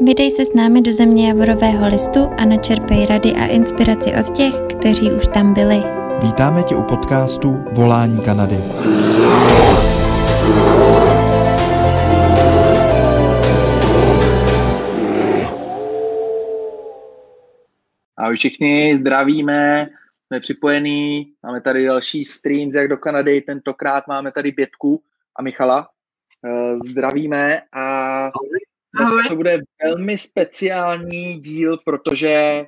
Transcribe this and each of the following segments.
Vydej se s námi do země Javorového listu a načerpej rady a inspiraci od těch, kteří už tam byli. Vítáme tě u podcastu Volání Kanady. Ahoj všichni, zdravíme, jsme připojení, máme tady další stream jak do Kanady, tentokrát máme tady Bětku a Michala. Eh, zdravíme a dneska to bude velmi speciální díl, druhé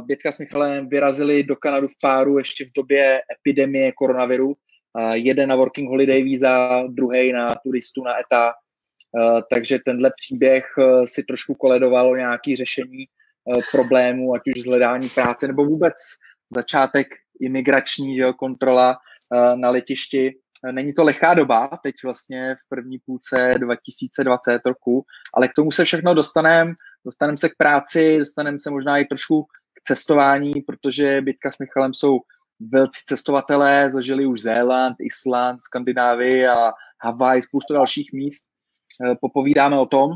Bětka s Michalem vyrazili do Kanadu v páru ještě v době epidemie koronaviru. Jeden na working holiday víza, druhý na turistu na ETA. Takže tenhle příběh eh, si trošku koledoval o nějaké řešení eh, problémů, ať už zhledání práce, nebo vůbec začátek imigrační jo, kontrola eh, na letišti. Není to lehká doba, teď vlastně v první půlce 2020 roku, ale k tomu se všechno dostaneme. Dostaneme se k práci, dostaneme se možná i trošku k cestování, protože Bytka s Michalem jsou velcí cestovatelé, zažili už Zéland, Island, Skandinávii a Havaj, spoustu dalších míst. Eh, popovídáme o tom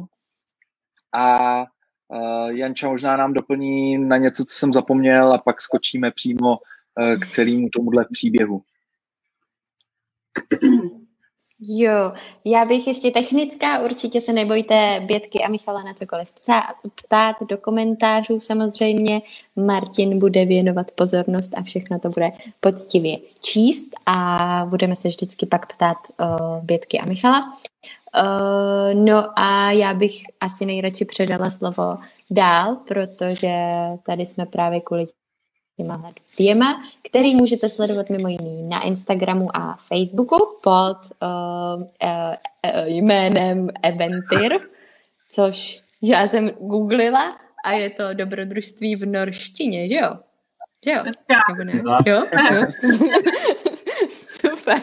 a eh, Janča možná nám doplní na něco, co jsem zapomněl a pak skočíme přímo eh, k celému tomuhle příběhu. Jo, já bych ještě technická, určitě se nebojte Bětky a Michala na cokoliv ptát, ptát do komentářů samozřejmě. Martin bude věnovat pozornost a všechno to bude poctivě číst a budeme se vždycky pak ptát uh, Bětky a Michala. Uh, no a já bych asi nejradši předala slovo dál, protože tady jsme právě kvůli těma dvěma, který můžete sledovat mimo jiný na Instagramu a Facebooku pod uh, uh, uh, jménem Eventyr, což já jsem googlila a je to dobrodružství v norštině, že jo? Že jo? Nebo ne? Jo? jo? Super.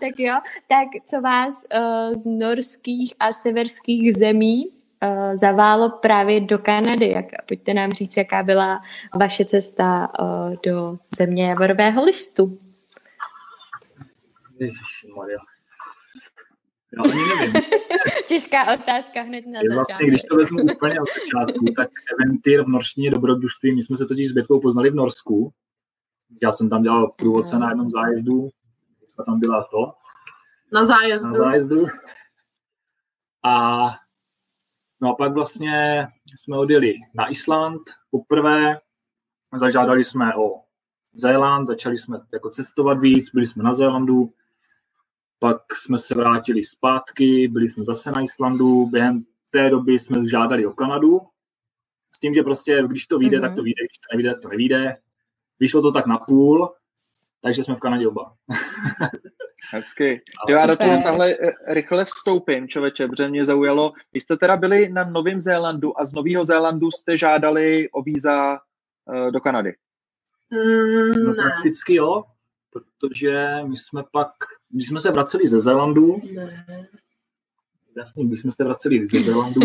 tak jo, tak co vás uh, z norských a severských zemí uh, zaválo právě do Kanady. Jak, pojďte nám říct, jaká byla vaše cesta uh, do země javorového listu. Ježišmarja. Já ani nevím. Těžká otázka hned na začátku. Vlastně, když to vezmu úplně od začátku, tak Eventyr v norštině dobrodružství, my jsme se totiž s Bětkou poznali v Norsku. Já jsem tam dělal průvodce na jednom zájezdu, a tam byla to. Na zájezdu. Na zájezdu. A No a pak vlastně jsme odjeli na Island poprvé, zažádali jsme o Zéland, začali jsme jako cestovat víc, byli jsme na Zélandu, pak jsme se vrátili zpátky, byli jsme zase na Islandu, během té doby jsme žádali o Kanadu, s tím, že prostě, když to vyjde, mm-hmm. tak to vyjde, když to nevyjde, tak to nevyjde. Vyšlo to tak na půl, takže jsme v Kanadě oba. Hezky. Jo, já do toho tahle eh, rychle vstoupím, člověče, protože mě zaujalo. Vy jste teda byli na Novém Zélandu a z Nového Zélandu jste žádali o víza uh, do Kanady. Mm, no prakticky jo, protože my jsme pak, když jsme se vraceli ze Zélandu, jasně, když jsme se vraceli ze Zélandu,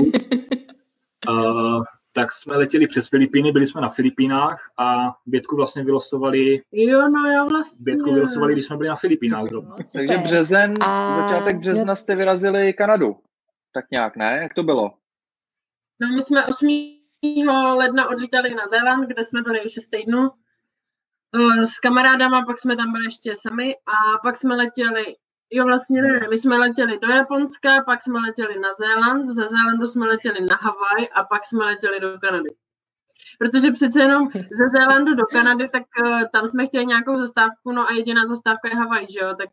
uh, tak jsme letěli přes Filipíny, byli jsme na Filipínách a Bětku vlastně vylosovali. Jo, no já vlastně. Bětku vylosovali, když jsme byli na Filipínách zrovna. No, Takže březen, a... začátek března jste vyrazili Kanadu. Tak nějak, ne? Jak to bylo? No my jsme 8. ledna odlítali na Zéland, kde jsme byli 6 týdnů eh, s kamarádama, pak jsme tam byli ještě sami a pak jsme letěli Jo, vlastně ne. My jsme letěli do Japonska, pak jsme letěli na Zéland, ze Zélandu jsme letěli na Havaj a pak jsme letěli do Kanady. Protože přece jenom ze Zélandu do Kanady, tak uh, tam jsme chtěli nějakou zastávku, no a jediná zastávka je Havaj, že jo? Tak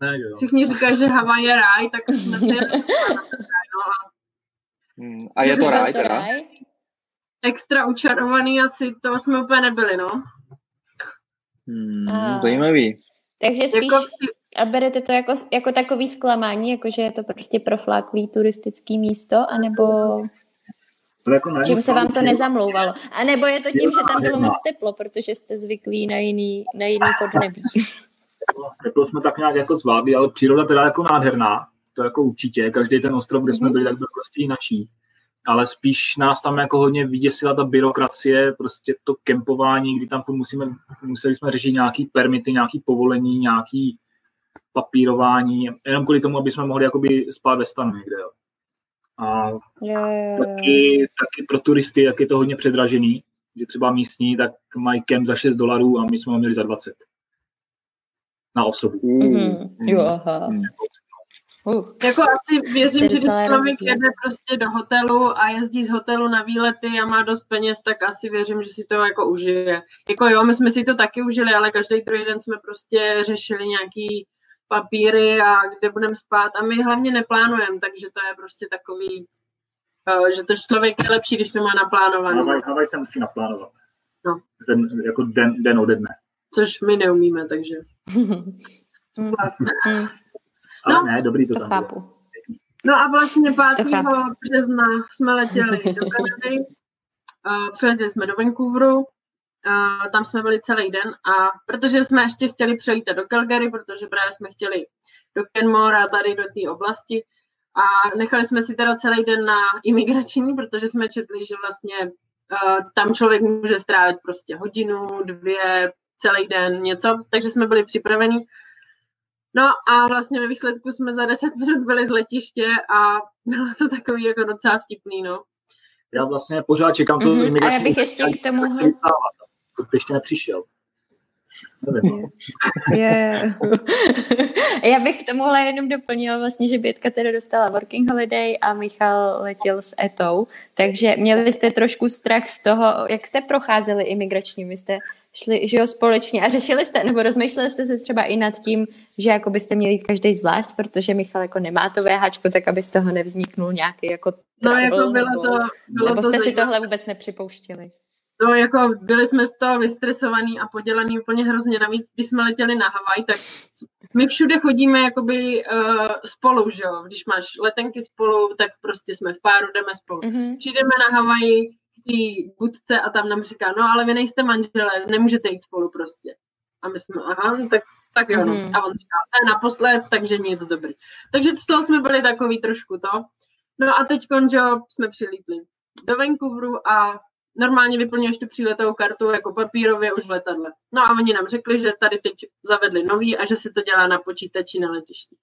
ne, jo. všichni říkají, že Havaj je ráj, tak jsme si no. Hmm, a je to ráj teda? Extra učarovaný asi, to jsme úplně nebyli, no. Hmm, zajímavý. Takže spíš... Jako, a berete to jako, jako takový zklamání, jako že je to prostě profláklý turistický místo, anebo jako čím se vám to nezamlouvalo? A nebo je to tím, že tam bylo moc teplo, protože jste zvyklí na jiný, na jiný podnebí? Teplo jsme tak nějak jako zvládli, ale příroda teda jako nádherná, to jako určitě. Každý ten ostrov, kde jsme mhm. byli, tak byl prostě jinačí. Ale spíš nás tam jako hodně vyděsila ta byrokracie, prostě to kempování, kdy tam musíme, museli jsme řešit nějaký permity, nějaký povolení, nějaký papírování, jenom kvůli tomu, aby jsme mohli jakoby spát ve stanu někde. Jo. A Jo, jo, jo. taky, taky pro turisty, jak je to hodně předražený, že třeba místní, tak mají kemp za 6 dolarů a my jsme ho měli za 20 na osobu. Mhm. Jo, aha. Mm. Uh. Jako asi věřím, že když člověk rozdíl. jede prostě do hotelu a jezdí z hotelu na výlety a má dost peněz, tak asi věřím, že si to jako užije. Jako jo, my jsme si to taky užili, ale každý druhý den jsme prostě řešili nějaký papíry a kde budeme spát a my hlavně neplánujeme, takže to je prostě takový, eh, že to člověk je lepší, když to má naplánované, Havaj, Havaj se musí naplánovat. No. Den, jako den, den ode dne. což my neumíme, takže. Mm, mm, Ale No, ne, dobrý to, to tam bylo. chápu. No a vlastně 5. To chápu. března jsme letěli do Kanady, uh, přiletěli jsme do Vancouveru, uh, tam jsme byli celý den a protože jsme ještě chtěli přejít do Calgary, protože právě jsme chtěli do Kenmore a tady do té oblasti a nechali jsme si teda celý den na imigrační, protože jsme četli, že vlastně uh, tam člověk může strávit prostě hodinu, dvě, celý den, něco, takže jsme byli připraveni. No a vlastně ve výsledku jsme za 10 minut byli z letiště a bylo to takový jako docela vtipný, no. Já vlastně pořád čekám to Mhm, a já imigrační bych ještě k tomu-. To ještě nepřišel. Nevím. Jo, jo. Já bych k tomuhle jenom doplnila vlastně, že Bětka teda dostala working holiday a Michal letěl s Etou, takže měli jste trošku strach z toho, jak jste procházeli imigrační, vy jste šli, že jo, společně a řešili jste, nebo rozmýšleli jste se třeba i nad tím, že jako byste měli jít každý zvlášť, protože Michal jako nemá to VHčko, tak aby z toho nevzniknul nějaký jako No jako bylo nebo, to, bylo nebo to jste si zajímavé. tohle vůbec nepřipouštěli. No jako byli jsme z toho vystresovaný a podělaný úplně hrozně. Navíc, když jsme letěli na Havaj, tak my všude chodíme jakoby uh, spolu, že jo. Když máš letenky spolu, tak prostě jsme v páru, jdeme spolu. Mhm. Přijdeme na Havaji k té budce a tam nám říká, no ale vy nejste manželé, nemůžete jít spolu prostě. A my jsme, aha, no, tak, tak jo, no. Mhm. A on říká, to je naposled, takže nic dobrý. Takže z toho jsme byli takový trošku to. No a teď jo, jsme přilítli do Vancouveru a normálně vyplňuješ tu příletovou kartu jako papírově už v letadle. No a oni nám řekli, že tady teď zavedli nový a že se to dělá na počítači na letišti.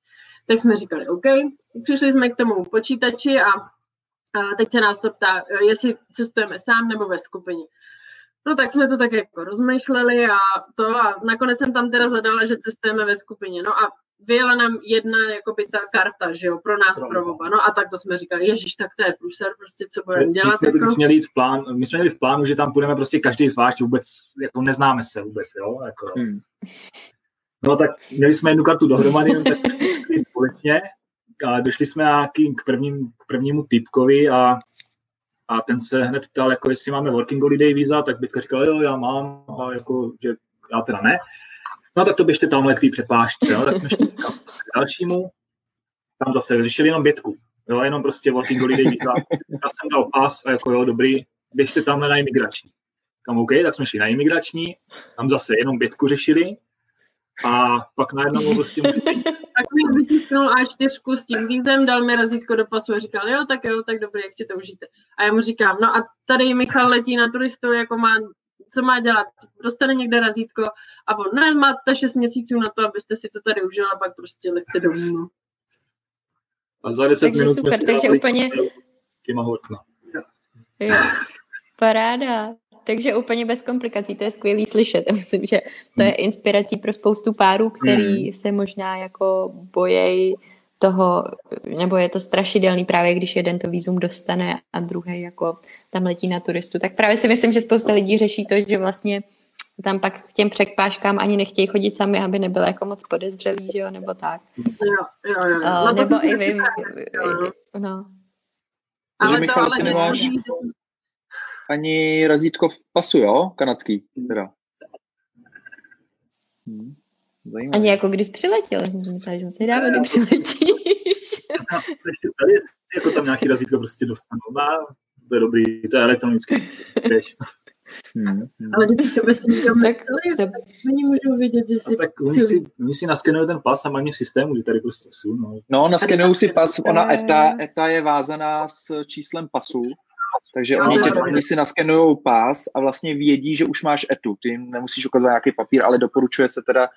Tak jsme říkali OK, přišli jsme k tomu počítači a, a teď se nás to ptá, jestli cestujeme sám nebo ve skupině. No tak jsme to tak jako rozmýšleli a to a nakonec jsem tam teda zadala, že cestujeme ve skupině. No a vyjela nám jedna jakoby ta karta, že jo, pro nás, pro oba. No a tak to jsme říkali, ježiš, tak to je průser, prostě co budeme My dělat. jsme Jako. měli jít v plán, my jsme měli v plánu, že tam půjdeme prostě každý zvlášť, vůbec jako neznáme se vůbec, jo. Jako. Hmm. No tak měli jsme jednu kartu dohromady, no, tak společně a došli jsme nějaký k, prvním, k prvnímu typkovi a, a ten se hned ptal, jako jestli máme working holiday víza, tak Bětka říkal, jo, já mám, a jako, že já teda ne. No tak to běžte tamhle k té přepážce, jo, tak jsme šli kam k dalšímu, tam zase řešili jenom Bětku, jo, jenom prostě working holiday víza. Já jsem dal pas a jako jo, dobrý, běžte tamhle na imigrační. Tam OK, tak jsme šli na imigrační, tam zase jenom Bětku řešili, a pak najednou prostě jít. Tak mi vytisknul A4 s tím vízem, dal mi razítko do pasu a říkal, jo, tak jo, tak dobrý, jak si to užijte. A já mu říkám, no a tady Michal letí na turistu, jako má, co má dělat? Dostane někde razítko a on, ne, máte 6 měsíců na to, abyste si to tady užil a pak prostě leďte domů. A za 10 Takže minut super, jsme si takže úplně- těma horkna. Jo. Paráda. Takže úplně bez komplikací, to je skvělý slyšet. Myslím, že to je inspirací pro spoustu párů, který Hmm. se možná jako bojejí toho, nebo je to strašidelný právě, když jeden to výzum dostane a druhý jako tam letí na turistu. Tak právě si myslím, že spousta lidí řeší to, že vlastně tam pak k těm překpážkám ani nechtějí chodit sami, aby nebylo jako moc podezřelý, že jo, nebo tak. Jo, jo, jo. jo. No nebo i vy, jo. no. Ale to Michal, ale ty nemáš nemáš... ani razítko v pasu, jo? Kanadský, teda. Hmm. Zajímavé. Ani jako když přiletěl, jsem si myslela, že musí dávat, když přiletíš. Tady, jako tam nějaký razítko prostě dostanu. No, to je dobrý, to je elektronický. Hmm. Hmm. Ale když to Tak nechceli, to- tak oni můžou vidět, že No, si... tak oni si, oni si naskenují ten pas a mají mě v systému, že tady prostě jsou. No. No, naskenují si pas, ona. ETA, ETA je vázaná s číslem pasu, takže oni, tě, je oni si naskenují pas a vlastně vědí, že už máš ETU. Ty jim nemusíš ukazovat nějaký papír, ale doporučuje se teda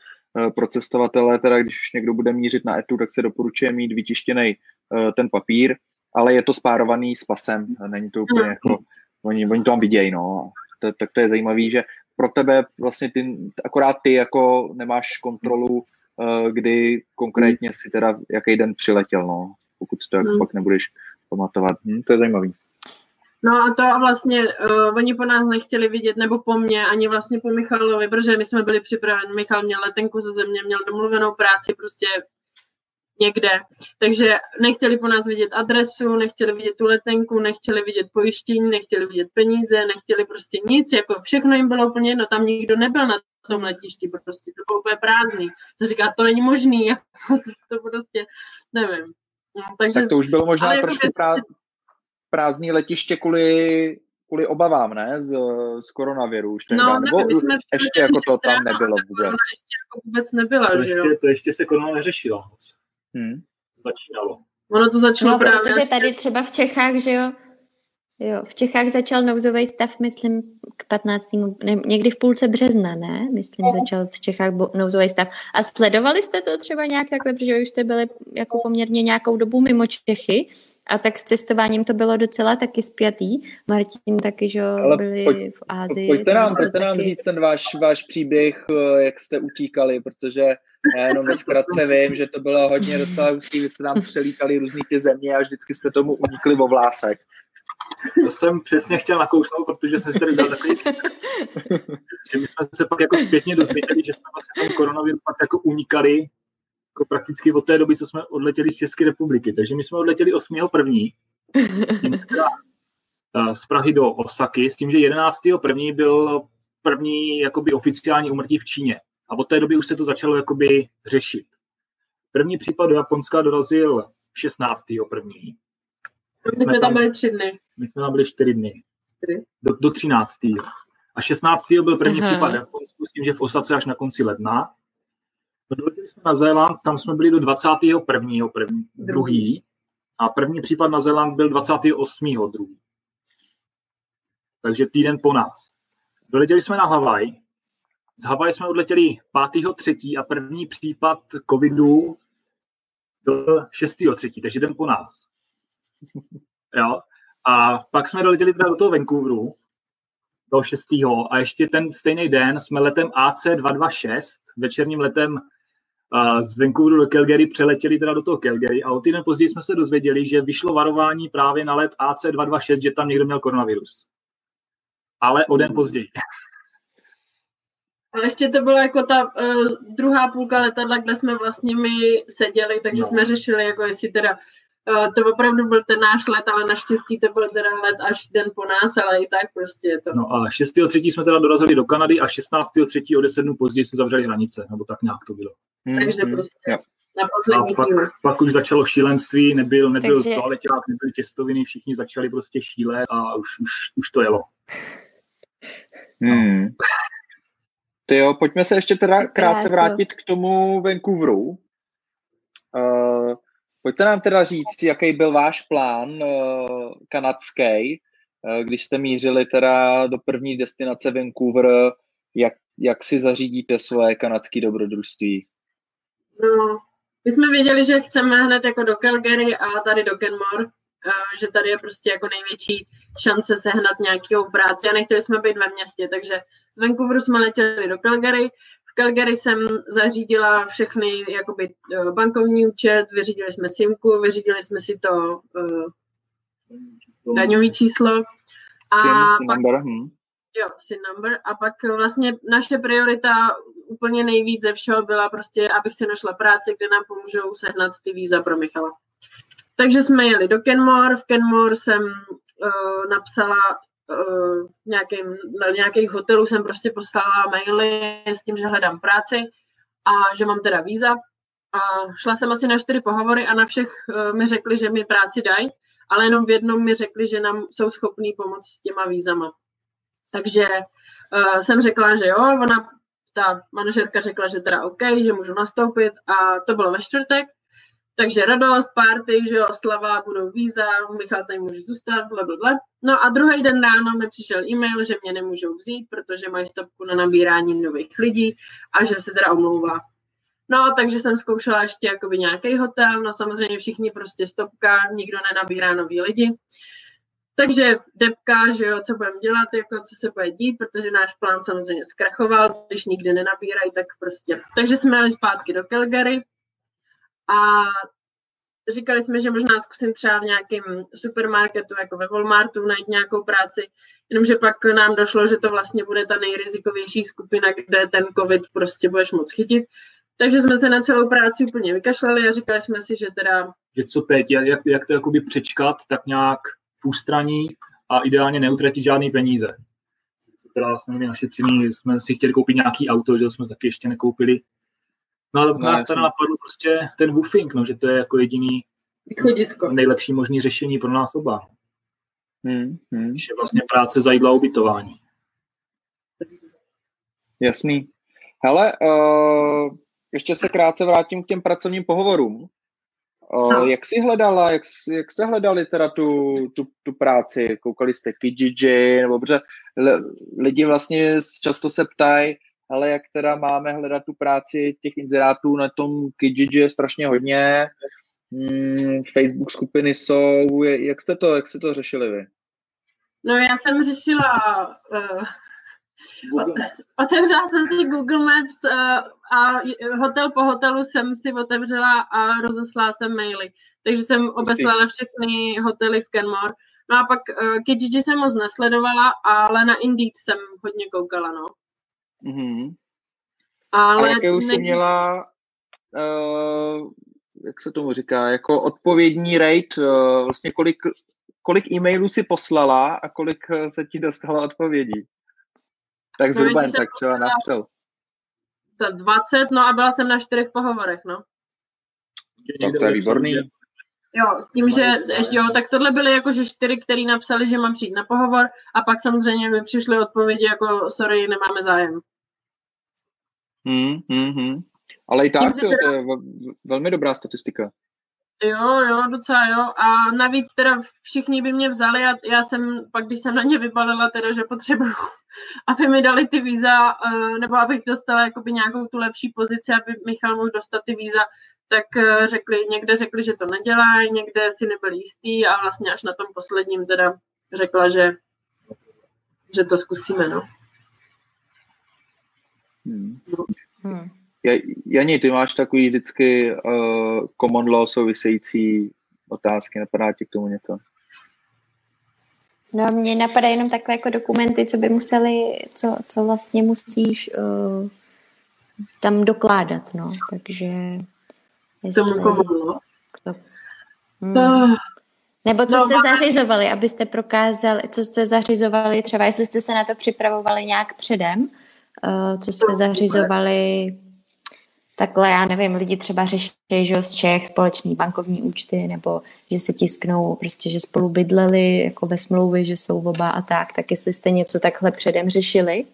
pro cestovatele, teda když už někdo bude mířit na ETU, tak se doporučuje mít vytištěný eh, ten papír ale je to spárovaný s pasem, není to úplně jako, oni, oni to tam vidějí, no. To, tak to je zajímavé, že pro tebe vlastně ty, akorát ty jako nemáš kontrolu, uh, kdy konkrétně si teda jaký den přiletěl, no, pokud to jako hmm. pak nebudeš pamatovat. Hm, to je zajímavý. No a to vlastně uh, oni po nás nechtěli vidět, nebo po mně, ani vlastně po Michalovi, protože my jsme byli připraveni. Michal měl letenku ze země, měl domluvenou práci prostě někde. Takže nechtěli po nás vidět adresu, nechtěli vidět tu letenku, nechtěli vidět pojištění, nechtěli vidět peníze, nechtěli prostě nic, jako všechno jim bylo úplně jedno, tam nikdo nebyl na tom letišti, prostě to bylo úplně prázdný. Co říká, to není možný, jako, to prostě, nevím. No, takže, tak to už bylo možná trošku jako, prá, prázdný letiště kvůli, kvůli obavám, ne, z, z koronaviru už No, nebo nevím, jsme ještě jako to tam nebylo vůbec. Ještě jako vůbec nebyla, to že jo? Ještě, to ještě se korona neřešila moc. Hmm. Začínalo. Ono to začalo no, právě... protože tady třeba v Čechách, že jo, Jo, v Čechách začal nouzový stav, myslím, k 15. Ne, někdy v půlce března, ne? Myslím, začal v Čechách nouzový stav. A sledovali jste to třeba nějak takhle, protože už jste byli jako poměrně nějakou dobu mimo Čechy a tak s cestováním to bylo docela taky spjatý. Martin taky, že jo, byli pojď, v Ázii. Pojďte nám, pojďte nám taky... říct ten váš, váš příběh, eh, jak jste utíkali, protože já jenom ve zkratce vím, že to bylo hodně docela hustý, vy jste nám přelítali různý ty země a vždycky jste tomu unikli vo vlásek. To jsem přesně chtěl nakousnout, protože jsem si tady dal takový že my jsme se pak jako zpětně dozvěděli, že jsme vlastně ten koronavirus pak jako unikali jako prakticky od té doby, co jsme odletěli z České republiky. Takže my jsme odletěli 8. první eh, z Prahy do Osaky s tím, že 11. první byl první jakoby oficiální umrtí v Číně. A od té doby už se to začalo jakoby řešit. První případ do Japonska dorazil 16. my jsme tam byli tři dny. My jsme tam byli čtyři dny. Do, do 13. A 16. byl první Aha. případ Japonsku s tím, že v Osace až na konci ledna. No, doletěli jsme na Zéland, tam jsme byli do 21. První, první, druhý. A první případ na Zéland byl 28. druhý. Takže týden po nás. Doletěli jsme na Havaj. Z Havaj jsme odletěli 5. třetí a první případ covidu byl 6. třetí, takže den po nás. Jo? A pak jsme doletěli teda do toho Vancouveru, do 6. a ještě ten stejný den jsme letem AC226, večerním letem uh, z Vancouveru do Calgary přeletěli teda do toho Calgary a o týden později jsme se dozvěděli, že vyšlo varování právě na let AC226, že tam někdo měl koronavirus. Ale o den později. A ještě to byla jako ta uh, druhá půlka letadla, kde jsme vlastně my seděli, takže no. jsme řešili, jako jestli teda to opravdu byl ten náš let, ale naštěstí to byl teda let až den po nás, ale i tak prostě je to. No a 6.3. jsme teda dorazili do Kanady a 16.3. o 10 dnů později se zavřeli hranice, nebo tak nějak to bylo. Hmm, Takže hmm, prostě jo. na poslední a pak, pak, už začalo šílenství, nebyl, nebyl Takže... toaleťák, nebyly těstoviny, všichni začali prostě šílet a už, už, už to jelo. Hmm. Ty jo, pojďme se ještě teda krátce vrátit k tomu Vancouveru. Uh, Pojďte nám teda říct, jaký byl váš plán uh, kanadský, uh, když jste mířili teda do první destinace Vancouver, jak, jak si zařídíte svoje kanadské dobrodružství? No, my jsme věděli, že chceme hned jako do Calgary a tady do Kenmore, uh, že tady je prostě jako největší šance sehnat nějakou práci a nechtěli jsme být ve městě, takže z Vancouveru jsme letěli do Calgary, v Calgary jsem zařídila všechny jakoby eh, bankovní účet, vyřídili jsme SIMku, vyřídili jsme si to uh, daňový číslo. A SIM, pak, number, hm. Jo, SIN number. A pak vlastně naše priorita úplně nejvíc ze všeho byla prostě, abych si našla práci, kde nám pomůžou sehnat ty víza pro Michala. Takže jsme jeli do Kenmore. V Kenmore jsem uh, napsala uh, nějakým, na nějakých hotelů jsem prostě poslala maily s tím, že hledám práci a že mám teda víza. A šla jsem asi na čtyři pohovory a na všech uh, mi řekli, že mi práci dají, ale jenom v jednom mi řekli, že nám jsou schopní pomoct s těma vízama. Takže uh, jsem řekla, že jo, ona, ta manažerka řekla, že teda OK, že můžu nastoupit a to bylo ve čtvrtek takže radost, party, že jo, slava, budou víza, Michal tady může zůstat, bla, bla, bla. No a druhý den ráno mi přišel e-mail, že mě nemůžou vzít, protože mají stopku na nabírání nových lidí a že se teda omlouvá. No, takže jsem zkoušela ještě jakoby nějaký hotel, no samozřejmě všichni prostě stopka, nikdo nenabírá nový lidi. Takže depka, že jo, co budeme dělat, jako co se bude dít, protože náš plán samozřejmě zkrachoval, když nikdy nenabírají, tak prostě. Takže jsme jeli zpátky do Calgary a říkali jsme, že možná zkusím třeba v nějakém supermarketu, jako ve Walmartu, najít nějakou práci, jenomže pak nám došlo, že to vlastně bude ta nejrizikovější skupina, kde ten covid prostě budeš moc chytit. Takže jsme se na celou práci úplně vykašlali a říkali jsme si, že teda... Že co teď, jak, jak to jakoby přečkat, tak nějak v ústraní a ideálně neutratit žádný peníze. Teda jsme měli našetřený, jsme si chtěli koupit nějaký auto, že jsme taky ještě nekoupili. No ale no, nás teda napadlo prostě ten woofing, no, že to je jako jediný Východisko. nejlepší možný řešení pro nás oba. Hmm, hmm. Že vlastně práce za jídla ubytování. Jasný. Hele, uh, ještě se krátce vrátím k těm pracovním pohovorům. Uh, jak jsi hledala, jak, jak jste hledali teda tu, tu, tu práci? Koukali jste Kijiji, nebo protože lidi vlastně často se ptají, ale jak teda máme hledat tu práci těch inzerátů na tom Kijiji je strašně hodně, hmm, Facebook skupiny jsou, jak jste to, jak jste to řešili vy? No já jsem řešila uh, Otevřela jsem si Google Maps uh, a hotel po hotelu jsem si otevřela a rozeslala jsem maily. Takže jsem obeslala všechny hotely v Kenmore. No a pak uh, Kijiji jsem moc nesledovala, ale na Indeed jsem hodně koukala, no. Mm-hmm. Ale a jakou jsi měla, uh, jak se tomu říká, jako odpovědní rate, uh, vlastně kolik, kolik e-mailů si poslala a kolik se ti dostala odpovědí? Tak no, zhruba jen tak třeba na střel. 20, no a byla jsem na čtyřech pohovorech, no. Tak to je výborný. Jo, s tím, že jo, tak tohle byly jakože čtyři, který napsali, že mám přijít na pohovor a pak samozřejmě mi přišly odpovědi jako sorry, nemáme zájem. Hmm, hmm, hmm. Ale i tak tím, to, teda... to je velmi dobrá statistika. Jo, jo, docela jo. A navíc teda všichni by mě vzali a já jsem, pak když jsem na ně vybalila teda, že potřebuju, aby mi dali ty víza, eh, nebo abych dostala jakoby nějakou tu lepší pozici, aby Michal mohl dostat ty víza, tak eh, řekli, někde řekli, že to nedělají, někde si nebyli jistý a vlastně až na tom posledním teda řekla, že, že to zkusíme, no. Hmm. Hmm. Jani, ty máš takový vždycky uh, common law související otázky, napadá ti k tomu něco? No mně napadá jenom takhle jako dokumenty, co by museli, co, co vlastně musíš uh, tam dokládat, no, takže jestli... Tomu common law? To, hmm. Ah. Nebo co no, jste zařizovali, abyste prokázali, co jste zařizovali, třeba jestli jste se na to připravovali nějak předem, co jste zařizovali takhle, já nevím, lidi třeba řeší, že z Čech společný bankovní účty, nebo že se tisknou prostě, že spolu bydleli jako ve smlouvě, že jsou oba a tak, tak jestli jste něco takhle předem řešili?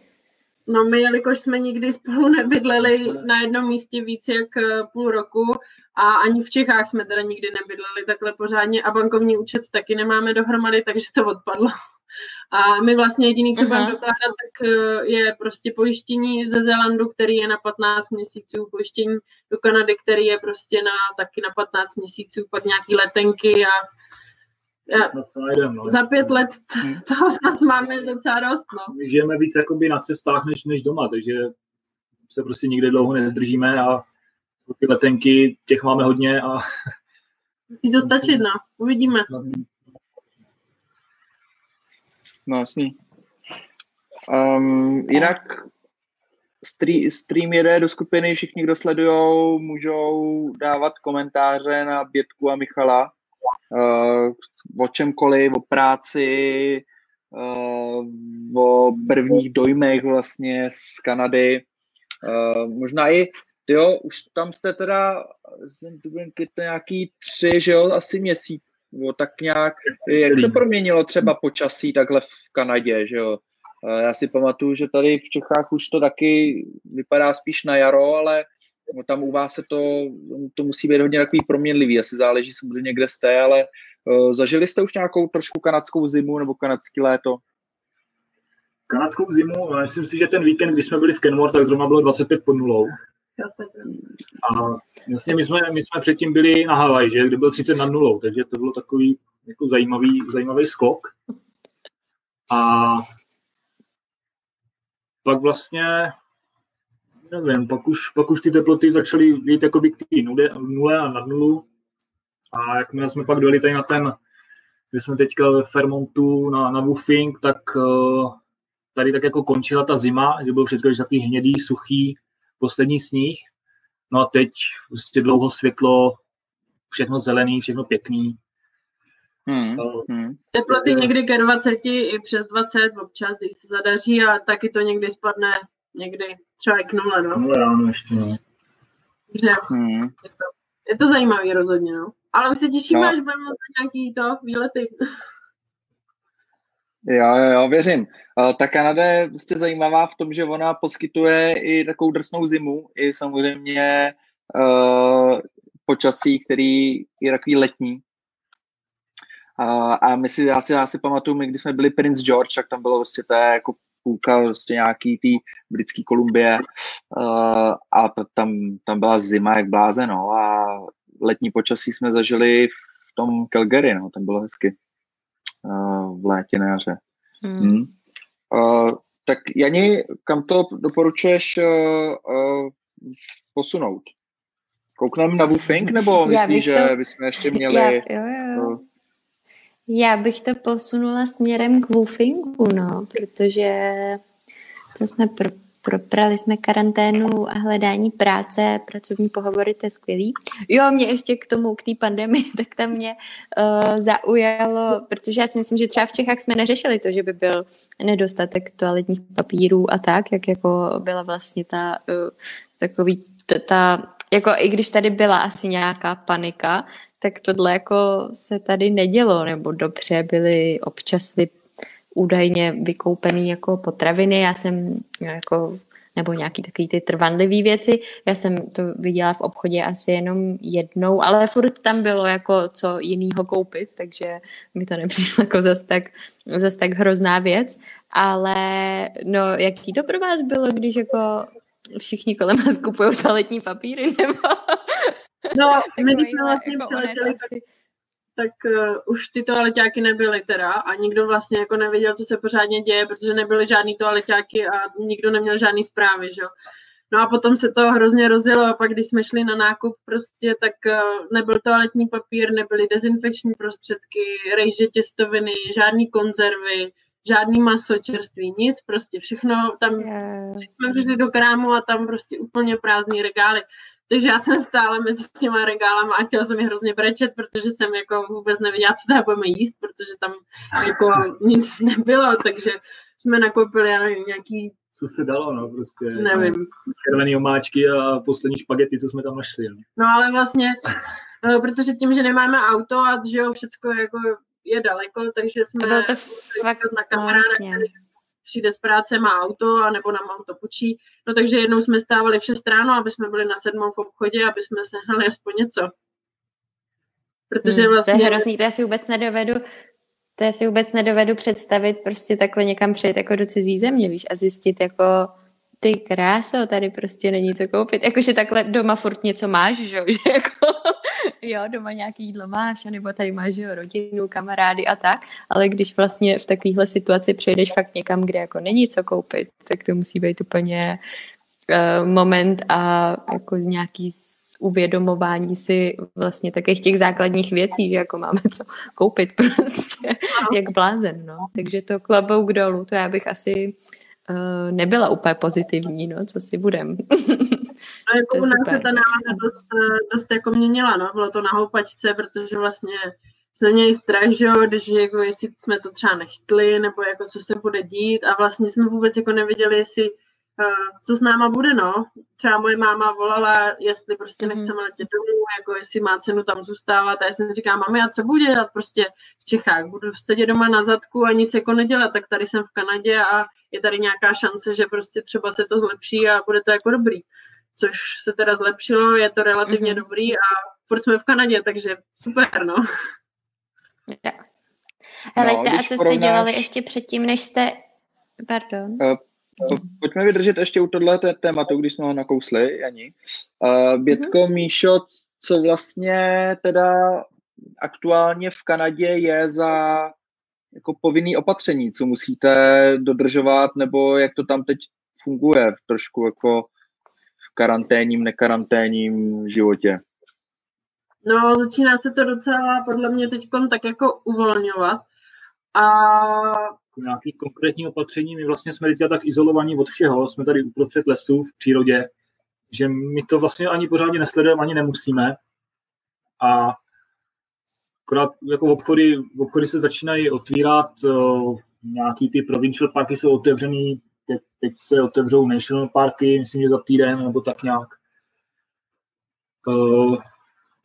No my, jelikož jsme nikdy spolu nebydleli na jednom místě víc jak eh, půl roku a ani v Čechách jsme teda nikdy nebydleli takhle pořádně a bankovní účet taky nemáme dohromady, takže to odpadlo. A my vlastně jediný, co budeme dokládat, tak eh, je prostě pojištění ze Zélandu, který je na 15 měsíců, pojištění do Kanady, který je prostě na taky na 15 měsíců, pak nějaký letenky a já, jdem, no. Za pět let hmm. toho snad máme docela dost. No. My žijeme víc jakoby na cestách než, než doma, takže se prostě nikdy dlouho nezdržíme a ty letenky, těch máme hodně a... Musí to stačit, no. Uvidíme. No jasný. Um, jinak stream, jede do skupiny, všichni, kdo sledujou, můžou dávat komentáře na Bětku a Michala uh, o čemkoliv, o práci, uh, o prvních dojmech vlastně z Kanady. Uh, možná i, jo, už tam jste teda, to nějaký tři, že jo, asi měsíc, No, tak nějak, jak se proměnilo třeba počasí takhle v Kanadě, že jo? Já si pamatuju, že tady v Čechách už to taky vypadá spíš na jaro, ale tam u vás se to, to musí být hodně takový proměnlivý, asi záleží samozřejmě, kde jste, ale uh, zažili jste už nějakou trošku kanadskou zimu nebo kanadský léto? Kanadskou zimu, myslím si, že ten víkend, kdy jsme byli v Kenmore, tak zrovna bylo 25 pod nulou. A vlastně my jsme, my jsme předtím byli na Havaj, že, kde byl 30 nad nulou, takže to bylo takový jako zajímavý, zajímavý skok. A pak vlastně, nevím, pak už, pak už ty teploty začaly jít jakoby k té nule a nad nulu. A jakmile jsme pak dojeli tady na ten, kde jsme teďka ve Fermontu na, na Woofing, tak uh, tady tak jako končila ta zima, že bylo všechno takový hnědý, suchý, poslední sníh. No a teď prostě dlouho světlo, všechno zelený, všechno pěkný. Hmm. Hmm. Teploty někdy ke 20 i přes 20 občas, když se zadaří a taky to někdy spadne někdy třeba i k nule, no. Nule ráno ještě, no. Že hmm. je, to, je to zajímavý rozhodně, no. Ale už se těšíme, no. až budeme mít nějaký to výlety. Jo, jo, jo, věřím. Ta Kanada je prostě zajímavá v tom, že ona poskytuje i takovou drsnou zimu, i samozřejmě uh, počasí, který je takový letní. Uh, a my si, já si, já si pamatuju, my, když jsme byli Prince George, tak tam bylo prostě to jako půlka prostě nějaký tý britský Kolumbie uh, a to, tam, tam byla zima jak bláze, no, a letní počasí jsme zažili v tom Calgary, no, tam bylo hezky v létě na jaře. Hmm. Hmm. Uh, tak Jani, kam to doporučuješ uh, uh, posunout? Koukneme na Woofing, nebo myslíš, to... že bychom ještě měli... Já, jo, jo. Já bych to posunula směrem k Woofingu, no, protože to jsme pro, proprali jsme karanténu a hledání práce, pracovní pohovory, to je skvělý. Jo, mě ještě k tomu, k té pandemii, tak tam mě uh, zaujalo, protože já si myslím, že třeba v Čechách jsme neřešili to, že by byl nedostatek toaletních papírů a tak, jak jako byla vlastně ta uh, takový ta, ta jako i když tady byla asi nějaká panika, tak tohle jako se tady nedělo, nebo dobře byly občas vy, údajně vykoupený jako potraviny, já jsem jako nebo nějaký takový ty trvanlivý věci. Já jsem to viděla v obchodě asi jenom jednou, ale furt tam bylo jako co jinýho koupit, takže mi to nepřišlo jako zas tak, zas tak hrozná věc. Ale no, jaký to pro vás bylo, když jako všichni kolem vás kupují toaletní papíry, nebo No, my když jsme vlastně jako přiletěli, tak, uh, už ty toaleťáky nebyly teda a nikdo vlastně jako nevěděl, co se pořádně děje, protože nebyly žádný toaleťáky a nikdo neměl žádný zprávy, že jo. No a potom se to hrozně rozjelo a pak, když jsme šli na nákup prostě, tak uh, nebyl toaletní papír, nebyly dezinfekční prostředky, rejže těstoviny, žádný konzervy, žádný maso čerství, nic, prostě všechno tam, yeah. jsme přišli do krámu a tam prostě úplně prázdný regály. Takže já jsem stála mezi těma regálama a chtěla jsem je hrozně brečet, protože jsem jako vůbec nevěděla, co tam budeme jíst, protože tam jako nic nebylo, takže jsme nakoupili, já nevím, nějaký co se dalo, no, prostě. Nevím. Červený omáčky a poslední špagety, co jsme tam našli. No, no ale vlastně, no, protože tím, že nemáme auto a že jo, všecko jako je daleko, takže jsme bylo to fakt na kamaráda, vlastně přijde z práce, má auto, a nebo nám auto půjčí. No takže jednou jsme stávali v 6 ráno, aby jsme byli na sedmou v obchodě, aby jsme sehnali aspoň něco. Protože hmm, vlastně... To je vlastně- hrozný, to já si vůbec nedovedu, to já si vůbec nedovedu představit prostě takhle někam přejít jako do cizí země, víš, a zjistit jako ty kráso, tady prostě není co koupit. Jakože takhle doma furt něco máš, že, že jako, jo, doma nějaký jídlo máš, nebo tady máš jo, rodinu, kamarády a tak, ale když vlastně v takovéhle situaci přejdeš fakt někam, kde jako není co koupit, tak to musí být úplně uh, moment a jako nějaký uvědomování si vlastně takových těch základních věcí, že jako máme co koupit prostě, jak blázen, no. Takže to klobouk dolů, to já bych asi uh, nebyla úplně pozitivní, no, co si budem. A jako u nás se ta nálada dost, eh, dost jako měnila, no, bylo to na houpačce, protože vlastně jsme měli strach, že jo, když jako jestli jsme to třeba nechytli, nebo jako co se bude dít. A vlastně jsme vůbec jako nevěděli, jestli co s náma bude, no. Třeba moje máma volala, jestli prostě mm-hmm. nechceme letět domů, jako jestli má cenu tam zůstávat. A já jsem říkala, mami, a co bude dělat prostě v Čechách? Budu sedět doma na zadku a nic jako nedělat, tak tady jsem v Kanadě a je tady nějaká šance, že prostě třeba se to zlepší a bude to jako dobrý. Což se teda zlepšilo, je to relativně mm-hmm. dobrý a furt jsme v Kanadě, takže super, no. Hele, no, a co jste dělali ještě předtím, než jste... Pardon. Uh, Pojďme vydržet ještě u tohle tématu, když jsme ho nakousli, Jani. Uh, Bětko, mm-hmm. Míšo, co vlastně teda aktuálně v Kanadě je za jako povinný opatření, co musíte dodržovat, nebo jak to tam teď funguje v trošku jako v karanténním, nekaranténním životě? No, začíná se to docela podle mě teď tak jako uvolňovat. A nějaký konkrétní opatření. My vlastně jsme teďka tak izolovaní od všeho, jsme tady uprostřed lesů v přírodě, že my to vlastně ani pořádně nesledujeme, ani nemusíme. A akorát jako obchody, obchody se začínají otvírat, uh, nějaký ty provincial parky jsou otevřený, teď, teď se otevřou national parky, myslím, že za týden nebo tak nějak.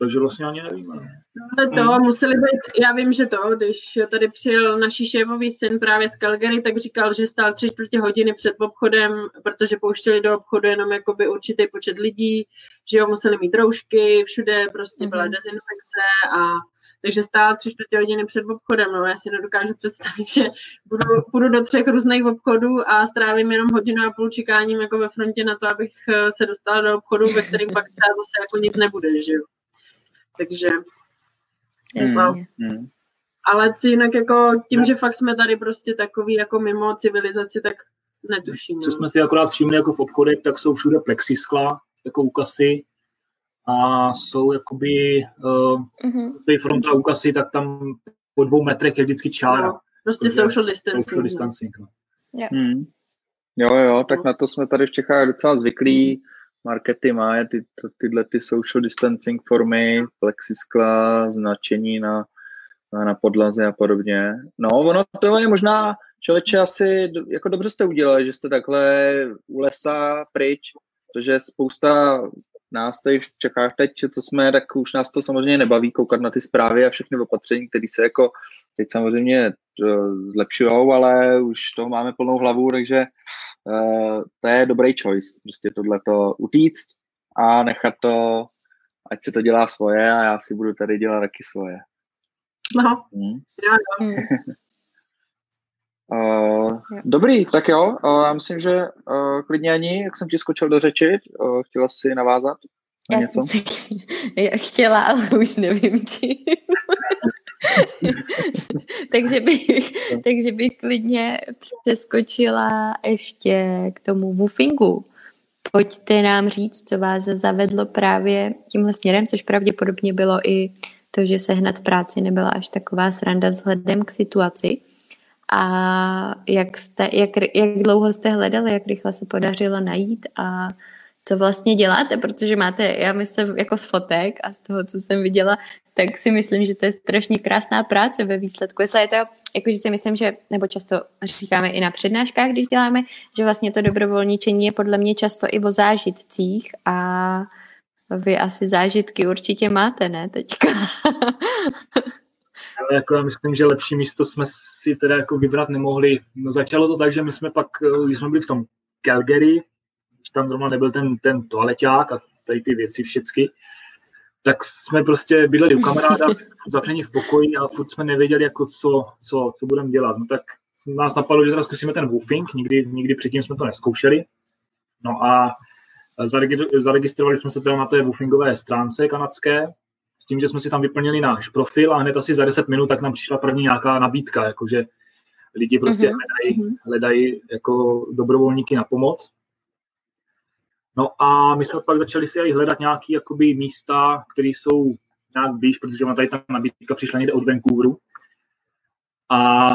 Takže vlastně ani nevíme. Ale to hmm. museli být, já vím, že to, když tady přijel naší šéfový syn právě z Calgary, tak říkal, že stál tři čtvrtě hodiny před obchodem, protože pouštěli do obchodu jenom jakoby určitý počet lidí, že jo, museli mít roušky, všude prostě byla mm-hmm. dezinfekce a takže stál tři čtvrtě hodiny před obchodem. No, já si nedokážu představit, že budu, půjdu do třech různých obchodů a strávím jenom hodinu a půl čekáním jako ve frontě na to, abych se dostala do obchodu, ve kterým pak zase jako nic nebude, že jo. Takže Jasně. No. Hmm. Ale jinak jako tím, že fakt jsme tady prostě takový jako mimo civilizaci, tak netuším. Co no. jsme si akorát všimli jako v obchodech, tak jsou všude plexiskla, jako úkasy a jsou jakoby uh, mm-hmm. fronta úkasy, tak tam po dvou metrech je vždycky čára. No, prostě social distancing. Social distancing no. Jo. Hmm. jo, jo, tak na to jsme tady v Čechách docela zvyklí. Mm markety má ty, tyhle ty social distancing formy, plexiskla, značení na, na, na podlaze a podobně. No, ono to je možná, člověče, asi jako dobře jste udělali, že jste takhle u lesa pryč, protože spousta nás tady v Čechách teď, co jsme, tak už nás to samozřejmě nebaví koukat na ty zprávy a všechny opatření, které se jako teď samozřejmě eh, zlepšují, ale už toho máme plnou hlavu, takže uh, to je dobrý choice, prostě tohleto utíct a nechat to, ať se to dělá svoje a já si budu tady dělat taky svoje. No, hmm. jo. Uh, dobrý, tak jo, uh, já myslím, že uh, klidně ani, jak jsem ti skočil do řeči, uh, chtěla jsi navázat na já něco? Jsem si chtěla, ale už nevím čím. takže, bych, takže bych klidně přeskočila ještě k tomu woofingu. Pojďte nám říct, co vás zavedlo právě tímhle směrem, což pravděpodobně bylo i to, že sehnat práci nebyla až taková sranda vzhledem k situaci. A jak, jste, jak, jak dlouho jste hledali, jak rychle se podařilo najít a co vlastně děláte, protože máte, já myslím, jako z fotek a z toho, co jsem viděla, tak si myslím, že to je strašně krásná práce ve výsledku. Jestli je to, jakože si myslím, že, nebo často říkáme i na přednáškách, když děláme, že vlastně to dobrovolničení je podle mě často i o zážitcích a vy asi zážitky určitě máte, ne, teďka? Ale jako já myslím, že lepší místo jsme si teda jako vybrat nemohli. No začalo to tak, že my jsme pak, když jsme byli v tom Calgary, tam zrovna nebyl ten, ten toaleťák a tady ty věci všechny, tak jsme prostě bydleli u kamaráda, zavření v pokoji a furt jsme nevěděli, jako co, co, co budeme dělat. No tak nás napadlo, že teda zkusíme ten woofing, nikdy, nikdy předtím jsme to neskoušeli. No a zaregistrovali jsme se teda na té woofingové stránce kanadské, s tím, že jsme si tam vyplnili náš profil a hned asi za 10 minut tak nám přišla první nějaká nabídka, jakože lidi prostě uh-huh. hledají, mhm. hledají jako dobrovolníky na pomoc. No a my jsme pak začali si hledat nějaké jakoby, místa, které jsou nějak blíž, protože tady ta nabídka přišla někde od Vancouveru. A,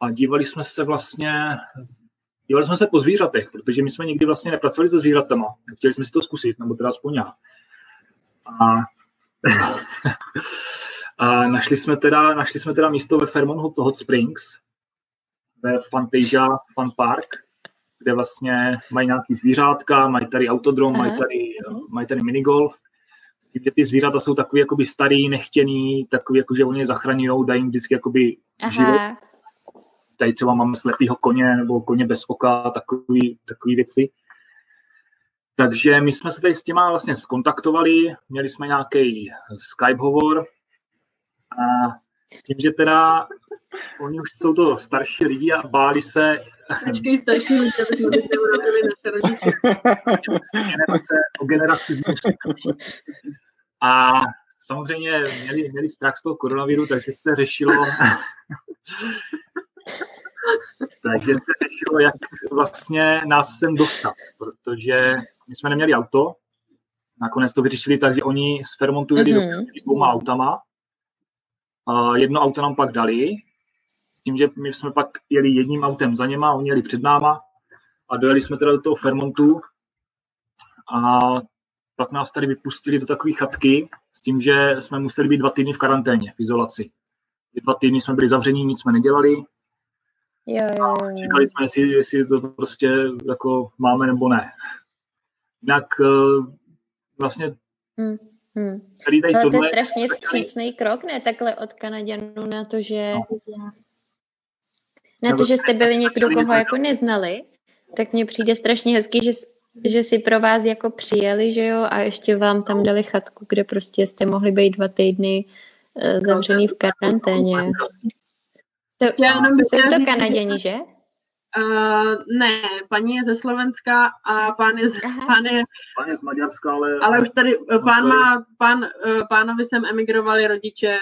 a dívali jsme se vlastně, dívali jsme se po zvířatech, protože my jsme nikdy vlastně nepracovali se zvířatama. Chtěli jsme si to zkusit, nebo teda aspoň já. A, a našli, jsme teda, našli jsme teda místo ve Fairmont Hot Springs, ve Fantasia Fun Park, kde vlastně mají nějaký zvířátka, mají tady autodrom, mají tady, mají tady minigolf. Kde ty zvířata jsou takový jakoby starý, nechtěný, takový jako, že oni je zachraňují, dají jim vždycky jakoby Aha. život. Tady třeba máme slepýho koně nebo koně bez oka, takový, takový věci. Takže my jsme se tady s těma vlastně skontaktovali, měli jsme nějaký Skype hovor a s tím, že teda oni už jsou to starší lidi a báli se Počkej starší lidi, aby jsme teď neurazili naše rodiče. generace, o generaci. A samozřejmě měli, měli strach z toho koronaviru, takže se řešilo, takže se řešilo, jak vlastně nás sem dostat, protože my jsme neměli auto, nakonec to vyřešili tak, že oni z Fermontu jeli mm-hmm. dvouma autama, a jedno auto nám pak dali, tím, že my jsme pak jeli jedním autem za něma, oni jeli před náma a dojeli jsme teda do toho Fermontu a pak nás tady vypustili do takové chatky s tím, že jsme museli být dva týdny v karanténě, v izolaci. Dva týdny jsme byli zavření, nic jsme nedělali. Jo, jo, jo. Čekali jsme, jestli, jestli to prostě jako máme nebo ne. Jinak eh, vlastně hmm, hmm. celý tady Ale to je strašně vstřícný krok, ne? Takhle od Kanaděnů na to, že... No. Na to, že jste byli někdo, koho jako neznali, tak mně přijde strašně hezky, že, že si pro vás jako přijeli, že jo, a ještě vám tam dali chatku, kde prostě jste mohli být dva týdny uh, zavřený v karanténě. Jsou, Já jenom bych jsou to říct, Kanaděni, že? Uh, ne, paní je ze Slovenska a pán je, z, Aha. pán je Pán je z Maďarska, ale... ale už tady, eh, pán má, pán, eh, pánovi sem emigrovali rodiče,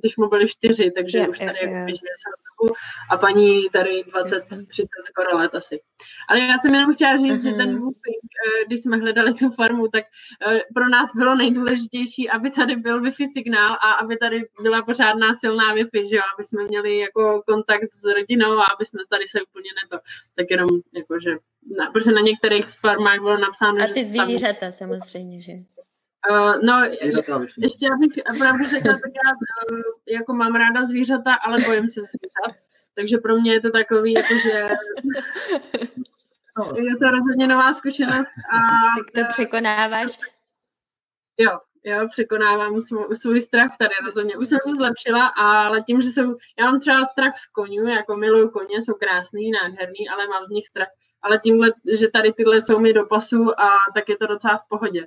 když mu byli čtyři, takže Jo, už tady jo. jako žije celou dobu a paní tady 20, Jasně. 30 skoro let asi. Ale já jsem jenom chtěla říct, že Mhm. ten woofing, eh, když jsme hledali tu farmu, tak eh, pro nás bylo nejdůležitější, aby tady byl Wi-Fi signál a aby tady byla pořádná silná Wi-Fi, že jo, aby jsme měli jako kontakt s rodinou a aby jsme tady se úplně neto. Tak jenom jako, že na, protože na některých farmách bylo napsáno, A že ty zvířata samozřejmě, že? Uh, no, ještě abych pravdu řekla, tak já uh, jako mám ráda zvířata, ale bojím se zvířat. Takže pro mě je to takový, jakože No, je to rozhodně nová zkušenost a Tak to překonáváš. jo, jo, překonávám svůj, svůj strach tady rozhodně. Už jsem se zlepšila, ale tím, že jsou, já mám třeba strach z konňů, jako miluju koně, jsou krásný, nádherný, ale mám z nich strach. Ale tímhle, že tady tyhle jsou mi do pasu a tak je to docela v pohodě.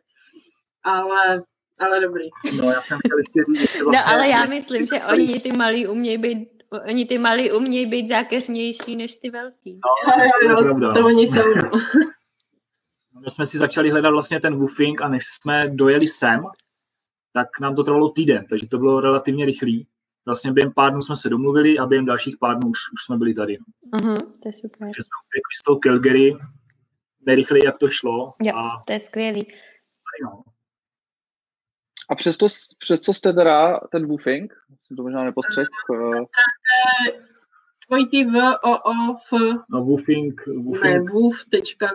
Ale, ale dobrý. no, já jsem chtěl ještě říct, že No vlastně... ale já myslím, že oni ty malí umějí být Oni ty malí umějí být zákeřnější než ty velký. No, to je pravda. To oni jsou. no. My jsme si začali hledat vlastně ten woofing a než jsme dojeli sem, tak nám to trvalo týden, takže to bylo relativně rychlý. Vlastně během pár dnů jsme se domluvili a během dalších pár dnů už, už jsme byli tady. Uh-huh, to je super. Takže jsme utekli z toho Calgary nejrychleji, jak to šlo. Jo. A To je skvělý. no, A přesto, přes co jste teda ten woofing? Jsem to možná nepostřeh. eh, Dvojitý V, O, O, F, no woofing, ne, woofing, woof.ta.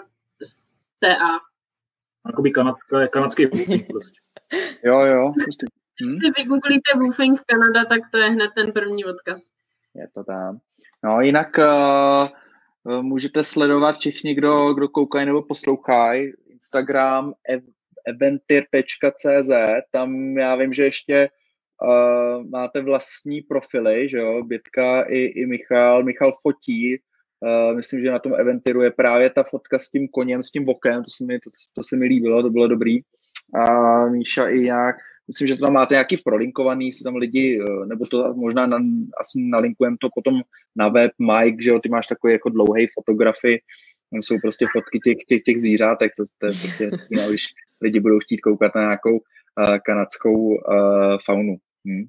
jakoby kanadská, kanadský woofing prostě. Jo, jo. Prostě, hm, Když si vygooglíte Woofing Kanada, tak to je hned ten první odkaz. je to tam. No, jinak uh, můžete sledovat všichni, kdo, kdo koukají nebo poslouchají. Instagram ev, eventir.cz, tam já vím, že ještě uh, máte vlastní profily, že jo, Bětka i, i Michal. Michal fotí, uh, myslím, že na tom Eventiru je právě ta fotka s tím koněm, s tím vokem, to se mi, to, to se mi líbilo, to bylo dobrý. A Míša i nějak, myslím, že to tam máte nějaký prolinkovaný, si tam lidi, eh, nebo to možná na, asi nalinkujeme to potom na web, Mike, že jo, ty máš takový jako dlouhý fotografy, tam jsou prostě fotky těch, těch, těch zvířátek, to, to je prostě hezký, no, když lidi budou chtít koukat na nějakou uh, kanadskou uh, faunu. Hm.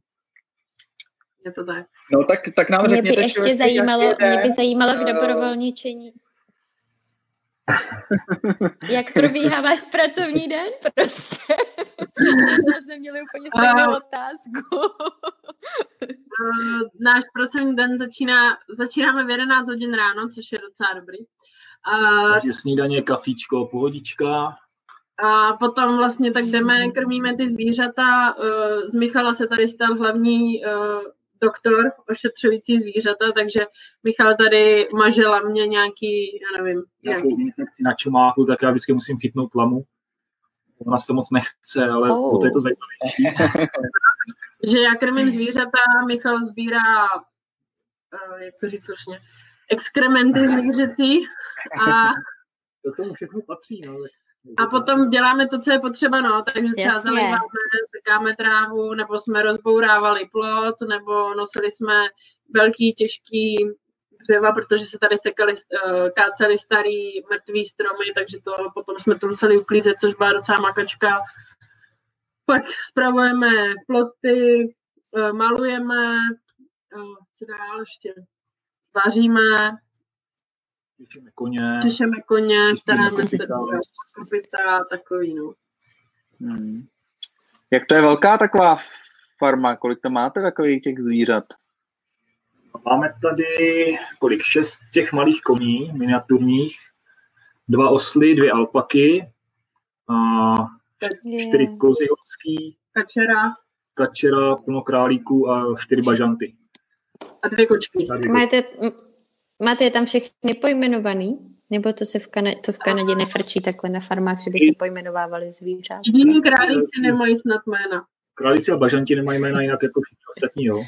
Je to tak. No tak, tak nám Mě by ještě člověk, zajímalo, jak mě by zajímalo k eh, dobrovolničení. Jak probíhá váš pracovní den? Prostě. Možná jsme měli úplně stejnou otázku. Uh, náš pracovní den začíná, začínáme v 11 hodin ráno, což je docela dobrý. Uh, Takže snídaně, kafíčko, pohodička. a potom vlastně tak jdeme, krmíme ty zvířata. Uh, z Michala se tady stal hlavní uh, doktor ošetřující zvířata, takže Michal tady mažela mě nějaký, já nevím, nějaký infekci na čumáku, tak já vždycky musím chytnout tlamu. Ona se moc nechce, ale Oh. to je to zajímavější. že já krmím zvířata, Michal sbírá, uh, jak to říct slušně, exkrementy zvířecí a, To tomu všechno patří. No. a potom děláme to, co je potřeba, no, takže třeba Jasně. zaliváme, sekáme trávu, nebo jsme rozbourávali plot, nebo nosili jsme velký, těžký dřeva, protože se tady sekali, uh, káceli starý mrtvý stromy, takže to potom jsme to museli uklízet, což byla docela makačka. Pak spravujeme ploty, uh, malujeme, uh, co dál ještě, vaříme, Těšíme koně. Češeme koně, staráme se do kopyta, takový, no. Hmm. Jak to je velká taková farma? Kolik tam máte takových těch zvířat? Máme tady kolik? Šest těch malých koní, miniaturních, dva osly, dvě alpaky, a čtyři kozy horský, Kačera kačera, plno králíků a čtyři bažanty. A dvě kočky. Máte, máte je tam všechny pojmenovaný? Nebo to se v, Kana- to v Kanadě nefrčí takhle na farmách, že by se pojmenovávaly zvířata? Jediný králíci nemají snad jména. Králíci a bažanti nemají jména jinak jako všichni ostatní, jo.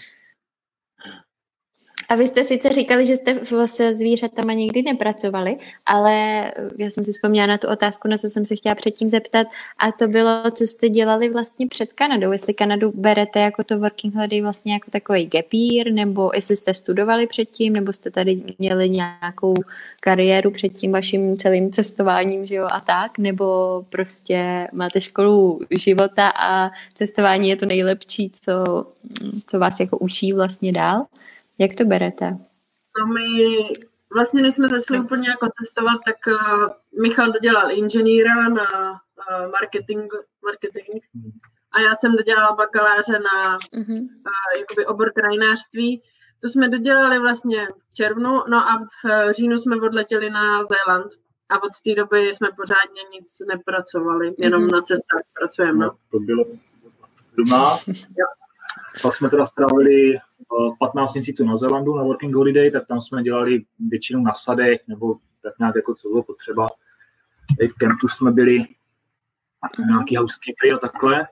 A vy jste sice říkali, že jste se zvířatama nikdy nepracovali, ale já jsem si vzpomněla na tu otázku, na co jsem se chtěla předtím zeptat, a to bylo, co jste dělali vlastně před Kanadou. Jestli Kanadu berete jako to working holiday vlastně jako takový gap year, nebo jestli jste studovali předtím, nebo jste tady měli nějakou kariéru před tím vaším celým cestováním, že jo, a tak, nebo prostě máte školu života a cestování je to nejlepší, co, co vás jako učí vlastně dál. Jak to berete? No my vlastně, než jsme začali úplně jako cestovat, tak uh, Michal dodělal inženýra na uh, marketing, marketing a já jsem dodělala bakaláře na Mhm. uh, jakoby obor krajinářství. To jsme dodělali vlastně v červnu, no a v říjnu jsme odletěli na Zéland. A od té doby jsme pořádně nic nepracovali, jenom Mhm. na cestách pracujeme. No. To bylo 17. Pak jsme teda strávili 15 měsíců na Zélandu na Working Holiday, tak tam jsme dělali většinou na sadech, nebo tak nějak jako co bylo potřeba. I v kempu jsme byli Mhm. nějaký housekeepery a takhle.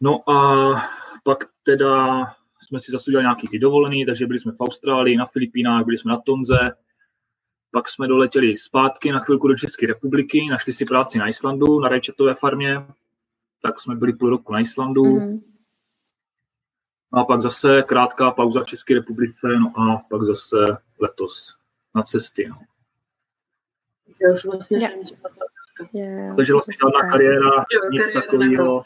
No a pak teda jsme si zase udělali nějaký ty dovolený, takže byli jsme v Austrálii, na Filipínách, byli jsme na Tonze, pak jsme doletěli zpátky na chvilku do České republiky, našli si práci na Islandu, na rajčatové farmě, tak jsme byli půl roku na Islandu, mm. Mhm. a pak zase krátká pauza v České republice, no a pak zase letos na cesty. No. Já už vlastně to Takže to vlastně žádná kariéra, Jo, nic takového.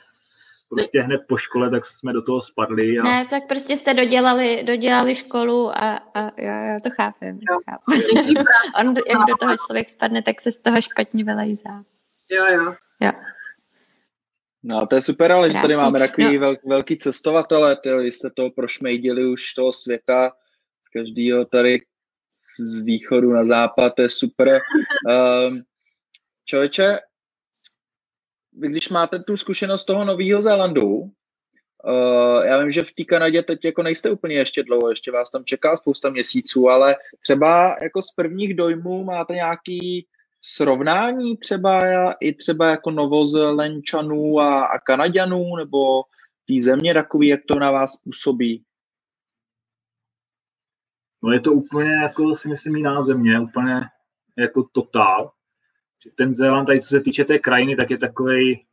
Prostě hned po škole, tak jsme do toho spadli. A Ne, tak prostě jste dodělali, dodělali školu a, a jo, jo, to chápem. Jo. chápu. Někdy On, jak do toho člověk spadne, tak se z toho špatně vylejzá. Jo, jo. Jo. No to je super, ale že tady máme takový No. vel, velký cestovatele, vy jste to prošmejdili už toho světa, z každého tady z východu na západ, to je super. Um, člověče, vy když máte tu zkušenost toho Nového Zélandu, uh, já vím, že v té Kanadě teď jako nejste úplně ještě dlouho, ještě vás tam čeká spousta měsíců, ale třeba jako z prvních dojmů máte nějaký srovnání třeba i třeba jako novozelenčanů a, a Kanaďanů nebo té země takový, jak to na vás působí? No je to úplně jako si myslím jiná země, úplně jako totál. Ten Zéland, tady co se týče té krajiny, tak je takový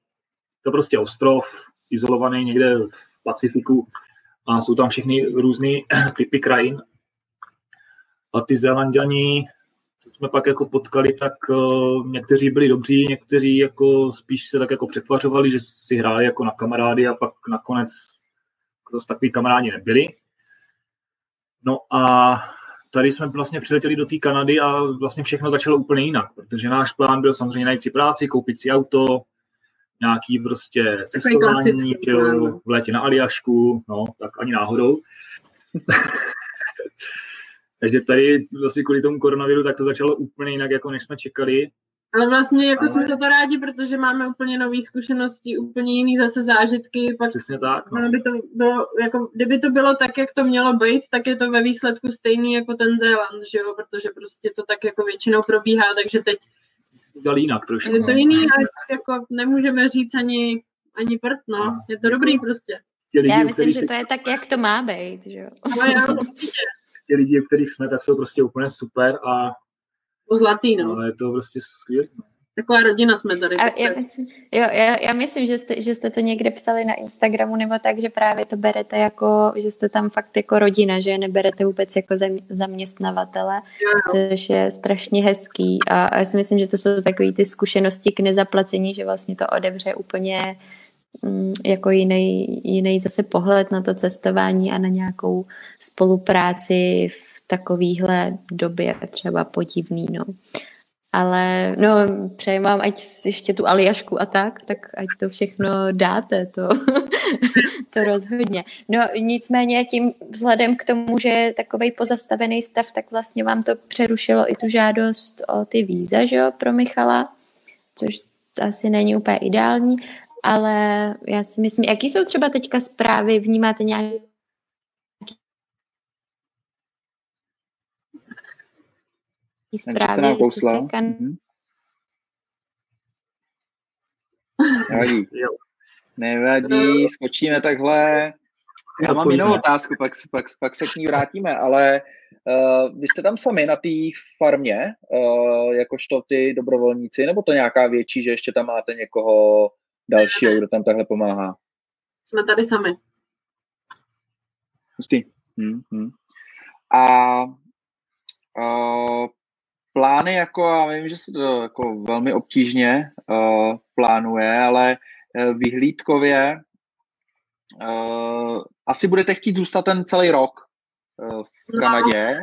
to prostě ostrov, izolovaný někde v Pacifiku a jsou tam všechny různé typy krajin. A ty Zélanděni, co jsme pak jako potkali, tak uh, někteří byli dobří, někteří jako spíš se tak jako přetvařovali, že si hráli jako na kamarády a pak nakonec zase takový kamarádi nebyli. No a tady jsme vlastně přiletěli do té Kanady a vlastně všechno začalo úplně jinak, protože náš plán byl samozřejmě najít si práci, koupit si auto, nějaký prostě cestování, v létě na Aljašku, no, tak ani náhodou. Takže tady vlastně kvůli tomu koronaviru, tak to začalo úplně jinak, jako než jsme čekali. Ale vlastně jako Ale- jsme za to rádi, protože máme úplně nové zkušenosti, úplně jiný zase zážitky, pak Přesně tak. No. by to bylo, jako, kdyby to bylo tak, jak to mělo být, tak je to ve výsledku stejný jako ten Zéland, že jo, protože prostě to tak jako většinou probíhá, takže teď Udělali jinak trošku. je to no. jiný, ale jako nemůžeme říct ani, ani prd, no, je to dobrý prostě. Já myslím, že to je tak, jak to má být, že jo. Ale já určitě ti lidi, u kterých jsme, tak jsou prostě úplně super a to zlatý, no. ale je to prostě skvělé. Taková rodina jsme tady. A já, myslím, jo, já, já myslím, že jste, že jste to někde psali na Instagramu nebo tak, že právě to berete jako, že jste tam fakt jako rodina, že je neberete vůbec jako zaměstnavatele, což je strašně hezký a, a já si myslím, že to jsou takové ty zkušenosti k nezaplacení, že vlastně to odevře úplně jako jiný, jiný zase pohled na to cestování a na nějakou spolupráci v takovýhle době třeba podivný, no. Ale no, přeji vám, ať ještě tu aliašku a tak, tak ať to všechno dáte, to, to rozhodně. No nicméně tím vzhledem k tomu, že je takový pozastavený stav, tak vlastně vám to přerušilo i tu žádost o ty víza, že jo, pro Michala, což asi není úplně ideální, ale já si myslím, jaký jsou třeba teďka zprávy, vnímáte nějak zprávy, co se kan... Mm-hmm. Nevadí. Nevadí, skočíme takhle. Já mám jinou otázku, pak, pak, pak se k ní vrátíme, ale uh, vy jste tam sami na té farmě, uh, jakožto ty dobrovolníci, nebo to nějaká větší, že ještě tam máte někoho dalšího, kdo tam takhle pomáhá? Jsme tady sami. Hustý. Hmm, hmm. A uh, plány, jako já vím, že se to jako velmi obtížně uh, plánuje, ale uh, vyhlídkově uh, asi budete chtít zůstat ten celý rok uh, v no. Kanadě,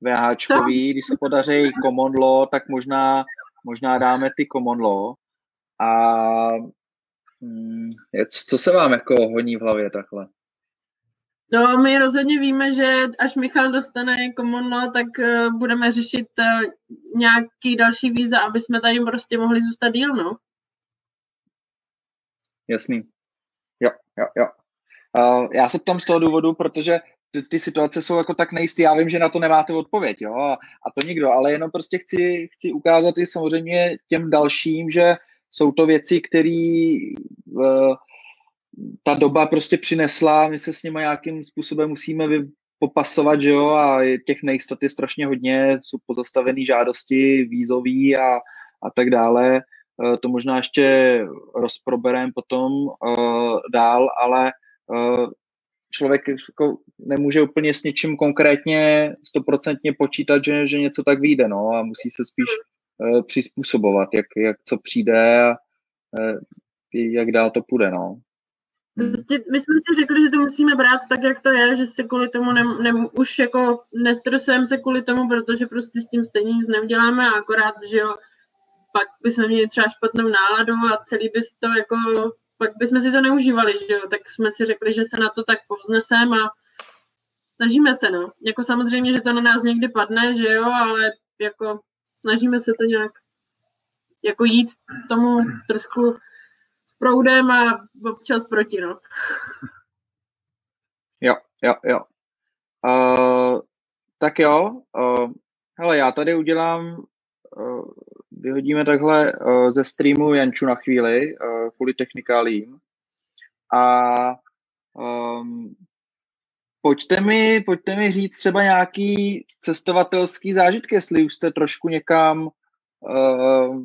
VHčkový, když se podaří common law, tak možná, možná dáme ty common law. A co se vám jako honí v hlavě takhle? No, my rozhodně víme, že až Michal dostane common law, tak uh, budeme řešit uh, nějaký další víza, aby jsme tady prostě mohli zůstat díl, no. Jasný. Jo, jo, jo. Uh, já se ptám z toho důvodu, protože ty, ty situace jsou jako tak nejistý. Já vím, že na to nemáte odpověď, jo, a, a to nikdo, ale jenom prostě chci, chci ukázat i samozřejmě těm dalším, že jsou to věci, které uh, ta doba prostě přinesla, my se s nimi nějakým způsobem musíme popasovat, že jo, a těch nejistot je strašně hodně, jsou pozastavené žádosti, vízový a, a tak dále. E, to možná ještě rozproberem potom uh, dál, ale uh, člověk jako nemůže úplně s něčím konkrétně stoprocentně počítat, že, že něco tak vyjde, no, a musí se spíš uh, přizpůsobovat, jak, jak co přijde a uh, jak dál to půjde, no. Prostě my jsme si řekli, že to musíme brát tak, jak to je, že se kvůli tomu ne, ne, už jako nestresujeme se kvůli tomu, protože prostě s tím stejně nic neuděláme a akorát, že jo, pak bychom měli třeba špatnou náladu a celý by to jako, pak bychom si to neužívali, že jo, tak jsme si řekli, že se na to tak povzneseme a snažíme se, no. Jako samozřejmě, že to na nás někdy padne, že jo, ale jako snažíme se to nějak jako jít tomu trošku proudem a občas proti, no. Jo, jo, jo. Uh, tak jo, uh, hele, já tady udělám, uh, vyhodíme takhle uh, ze streamu Janču na chvíli, uh, kvůli technikálím. A um, pojďte mi, pojďte mi říct třeba nějaký cestovatelský zážitky, jestli už jste trošku někam uh,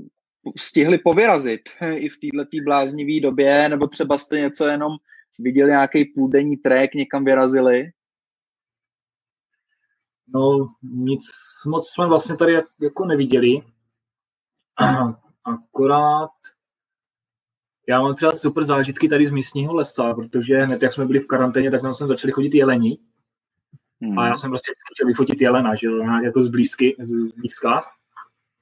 stihli povyrazit i v této bláznivé době, nebo třeba jste něco jenom viděli nějaký půldenní trek, někam vyrazili? No, nic moc jsme vlastně tady jako neviděli. Akorát já mám třeba super zážitky tady z místního lesa, protože hned jak jsme byli v karanténě, tak nám sem začali chodit jeleni. Hmm. A já jsem prostě chtěl vyfotit jelena, že jo, nějak jako z blízky, z blízka.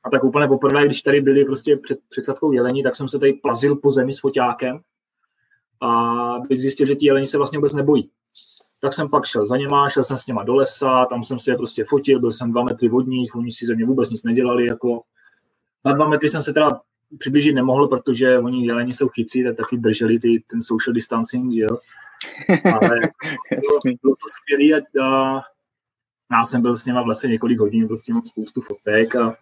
A tak úplně poprvé, když tady byli prostě před, chatkou jelení, tak jsem se tady plazil po zemi s foťákem a bych zjistil, že ti jeleni se vlastně vůbec nebojí. Tak jsem pak šel za něma, šel jsem s něma do lesa, tam jsem si je prostě fotil, byl jsem dva metry od nich, oni si ze mě vůbec nic nedělali. Jako. Na dva metry jsem se teda přiblížit nemohl, protože oni jeleni jsou chytří, tak taky drželi ty, ten social distancing, jo. Ale bylo, bylo to skvělé a, a já jsem byl s něma vlastně několik hodin, prostě mám spoustu fotek a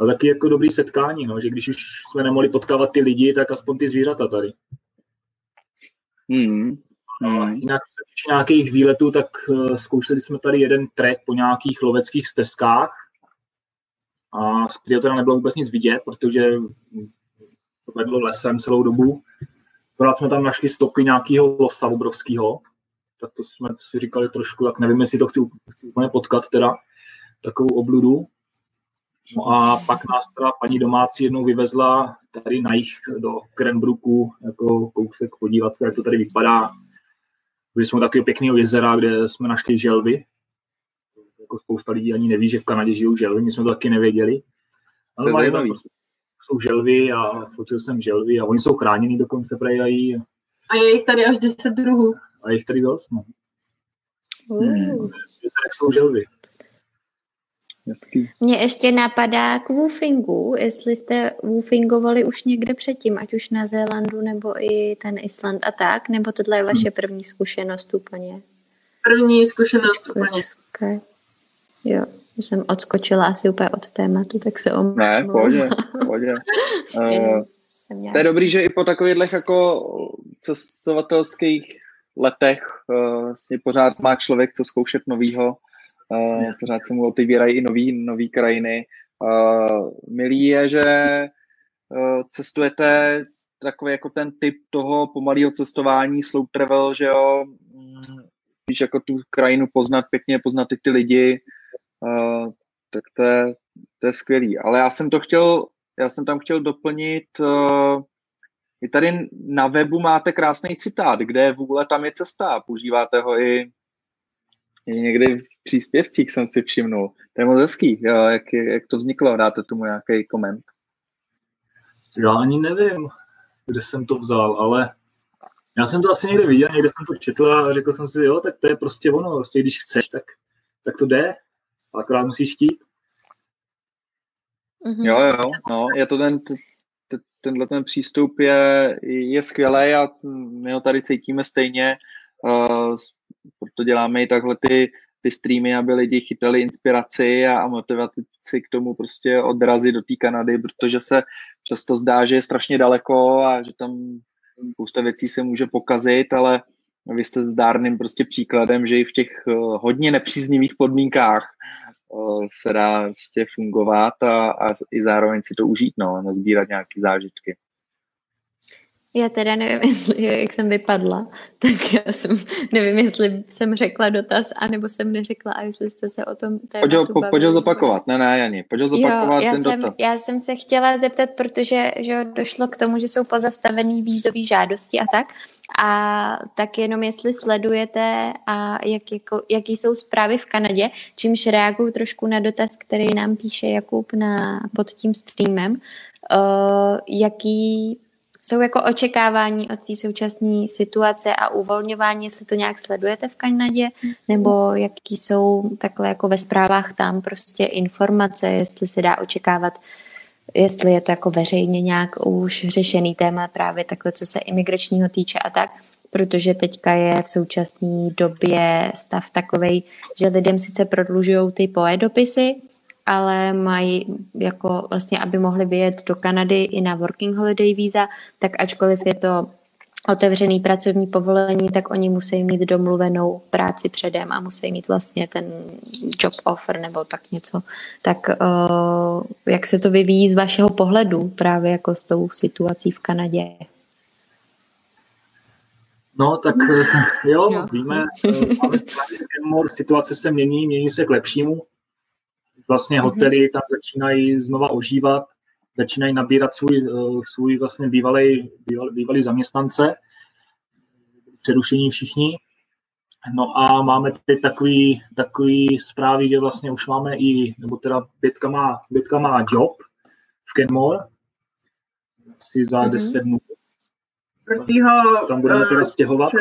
a taky jako dobrý setkání, no, že když už jsme nemohli potkávat ty lidi, tak aspoň ty zvířata tady. Hmm. No, jinak se týče nějakých výletů, tak uh, zkoušeli jsme tady jeden trek po nějakých loveckých stezkách a z kterého teda nebylo vůbec nic vidět, protože to vedlo lesem celou dobu. Akorát jsme tam našli stopy nějakého losa obrovského, tak to jsme si říkali trošku, tak nevím, jestli to chci, chci úplně potkat teda, takovou obludu. No a pak nás teda paní domácí jednou vyvezla tady na jich do Krenbruku, jako kousek podívat se, jak to tady vypadá. Byli jsme takový pěkného jezera, kde jsme našli želvy. Jako spousta lidí ani neví, že v Kanadě žijou želvy, my jsme to taky nevěděli. Ale tam prostě jsou želvy a fotil jsem želvy a oni jsou chráněni dokonce prejají. A je jich tady až 10 druhů. A je jich tady dost, no. Uh. Hmm. jsou želvy. Hezký. Mně ještě napadá k woofingu, jestli jste woofingovali už někde předtím, ať už na Zélandu nebo i ten Island a tak, nebo tohle je vaše první zkušenost úplně? První zkušenost úplně. Okay. Jo, jsem odskočila asi úplně od tématu, tak se omlouvám. Ne, pohodě, pohodě. uh, to je dobrý, že i po takových jako cestovatelských letech uh, vlastně pořád má člověk co zkoušet novýho Uh, pořád se mu otevírají i nový, nový krajiny. Uh, milý je, že uh, cestujete takový jako ten typ toho pomalého cestování, slow travel, že jo, víš, jako tu krajinu poznat pěkně, poznat i ty lidi, uh, tak to je, to je skvělý. Ale já jsem to chtěl, já jsem tam chtěl doplnit, uh, i tady na webu máte krásný citát, kde je vůle, tam je cesta. Používáte ho i i někdy v příspěvcích jsem si všimnul. To je moc hezký, jo, jak, jak to vzniklo, dáte tomu nějaký koment? Já ani nevím, kde jsem to vzal, ale já jsem to asi někde viděl, někde jsem to četl a řekl jsem si, jo, tak to je prostě ono, prostě když chceš, tak, tak to jde, akorát musíš chtít. Mm-hmm. Jo, jo, no, je to ten, tenhle ten přístup je, je skvělý a my ho tady cítíme stejně. Uh, proto děláme i takhle ty, ty streamy, aby lidi chytali inspiraci a, a motivaci k tomu prostě odrazit do té Kanady, protože se často zdá, že je strašně daleko a že tam spousta věcí se může pokazit, ale vy jste zdárným prostě příkladem, že i v těch uh, hodně nepříznivých podmínkách uh, se dá prostě fungovat a, a i zároveň si to užít, no, nazbírat nějaké zážitky. Já teda nevím, jestli, jak jsem vypadla, tak já jsem, nevím, jestli jsem řekla dotaz, anebo jsem neřekla, a jestli jste se o tom Pojď ho, po, pojď ho zopakovat, ne, ne, Jani, pojď ho zopakovat jo, já ten jsem, dotaz. Já jsem se chtěla zeptat, protože že došlo k tomu, že jsou pozastavený vízové žádosti a tak, a tak jenom jestli sledujete a jak, jako, jaký jsou zprávy v Kanadě, čímž reaguju trošku na dotaz, který nám píše Jakub na, pod tím streamem, uh, jaký jsou jako očekávání od té současné situace a uvolňování, jestli to nějak sledujete v Kanadě, nebo jaký jsou takhle jako ve zprávách tam prostě informace, jestli se dá očekávat, jestli je to jako veřejně nějak už řešený téma právě takhle, co se imigračního týče a tak, protože teďka je v současné době stav takový, že lidem sice prodlužují ty poe dopisy, ale mají jako vlastně, aby mohli vyjet do Kanady i na working holiday víza, tak ačkoliv je to otevřený pracovní povolení, tak oni musí mít domluvenou práci předem a musí mít vlastně ten job offer nebo tak něco. Tak uh, jak se to vyvíjí z vašeho pohledu právě jako s tou situací v Kanadě? No, tak jo, jo. víme, máme situace se mění, mění se k lepšímu vlastně mhm. hotely tam začínají znova ožívat, začínají nabírat svůj, eh, svůj vlastně bývalý, bývalý, bývalý zaměstnance, přerušení všichni. No a máme teď takový, takový zprávy, že vlastně už máme i, nebo teda Bětka má, Bětka má job v Kenmore, asi za mm-hmm. 10 dnů. Tam budeme teda stěhovat.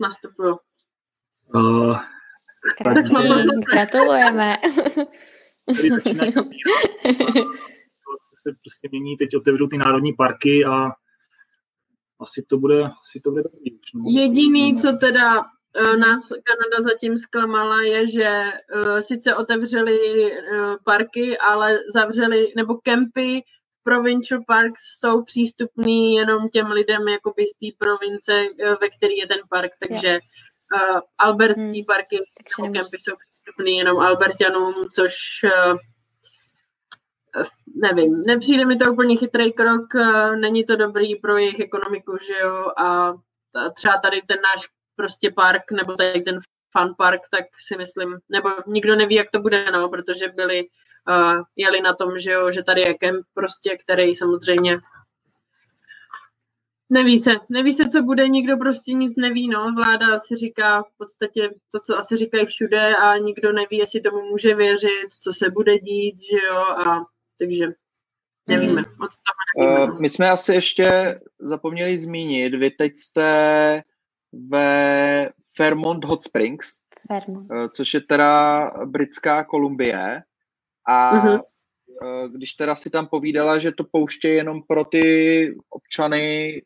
nastupuju. Uh, Krásný, gratulujeme. který začínají se prostě mění, teď otevřou ty národní parky a asi to bude, asi to bude dobrý. No. Jediný, co teda uh, nás Kanada zatím zklamala, je, že uh, sice otevřeli uh, parky, ale zavřeli, nebo kempy Provincial Parks jsou přístupný jenom těm lidem jakoby z té province, ve který je ten park, takže uh, albertský hmm. parky nebo kempy jsou přístupný jenom albertianům, což uh, nevím, nepřijde mi to úplně chytrý krok, eh, není to dobrý pro jejich ekonomiku, že jo, a třeba tady ten náš prostě park, nebo tady ten fun park, tak si myslím, nebo nikdo neví, jak to bude, no, protože byli, uh, jeli na tom, že jo, že tady je kemp prostě, který samozřejmě Neví se, neví se, co bude, nikdo prostě nic neví, no, vláda asi říká v podstatě to, co asi říkají všude a nikdo neví, jestli tomu může věřit, co se bude dít, že jo, a takže nevíme. Hmm. Moc nevíme. Uh, my jsme asi ještě zapomněli zmínit, vy teď jste ve Fairmont Hot Springs, Fairmont. Uh, což je teda britská Kolumbie a uh-huh. uh, když teda si tam povídala, že to pouště jenom pro ty občany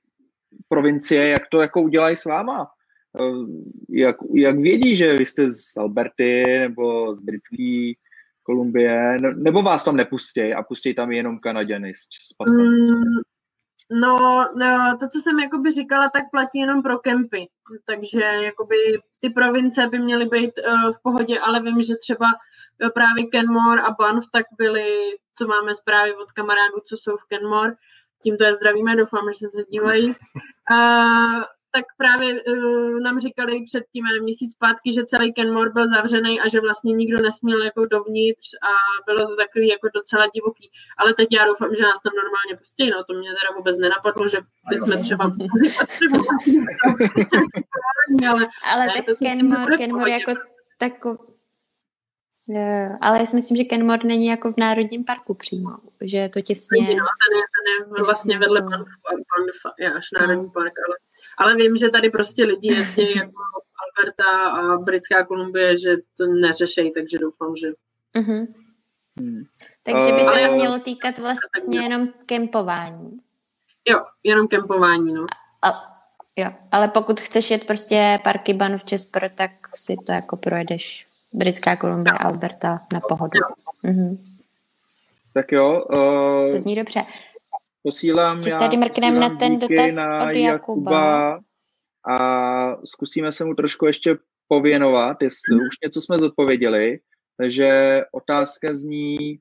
provincie, jak to jako udělají s váma? Jak, jak vědí, že vy jste z Alberty nebo z britské Kolumbie, nebo vás tam nepustí a pustí tam jenom Kanaděny s pasem? Mm, no, no, to, co jsem jakoby říkala, tak platí jenom pro kempy. Takže jakoby ty province by měly být uh, v pohodě, ale vím, že třeba uh, právě Kenmore a Banff tak byly, co máme zprávy od kamarádů, co jsou v Kenmore, tímto je zdravíme, doufám, že se dívají. Uh, tak právě uh, nám říkali před tím měsíc zpátky, že celý Kenmore byl zavřený a že vlastně nikdo nesměl jako dovnitř a bylo to takový jako docela divoký. Ale teď já doufám, že nás tam normálně pustí, no to mě teda vůbec nenapadlo, že bychom třeba ale, ale tak Kenmore, Kenmore jako takový ale já si myslím, že Kenmore není jako v Národním parku přímo, že je to těsně... No, ten je, ten je vlastně vedle Banff, Banff je až Národní no. park, ale ale vím, že tady prostě lidi jezdí jako Alberta a Britská Kolumbie, že to neřešejí, takže doufám, že... Uh-huh. Hmm. Takže by se to mělo týkat vlastně jenom kempování. Jo, jenom kempování, no. A, jo, ale pokud chceš jet prostě parky Banff Jasper, tak si to jako projedeš Britská Kolumbie, Alberta na pohodu. Uh-huh. Tak jo. Uh... To zní dobře. Posílám já tady mrkneme na ten dotaz na od Jakuba. Jakuba a zkusíme se mu trošku ještě pověnovat, jestli už něco jsme zodpověděli. Takže otázka zní,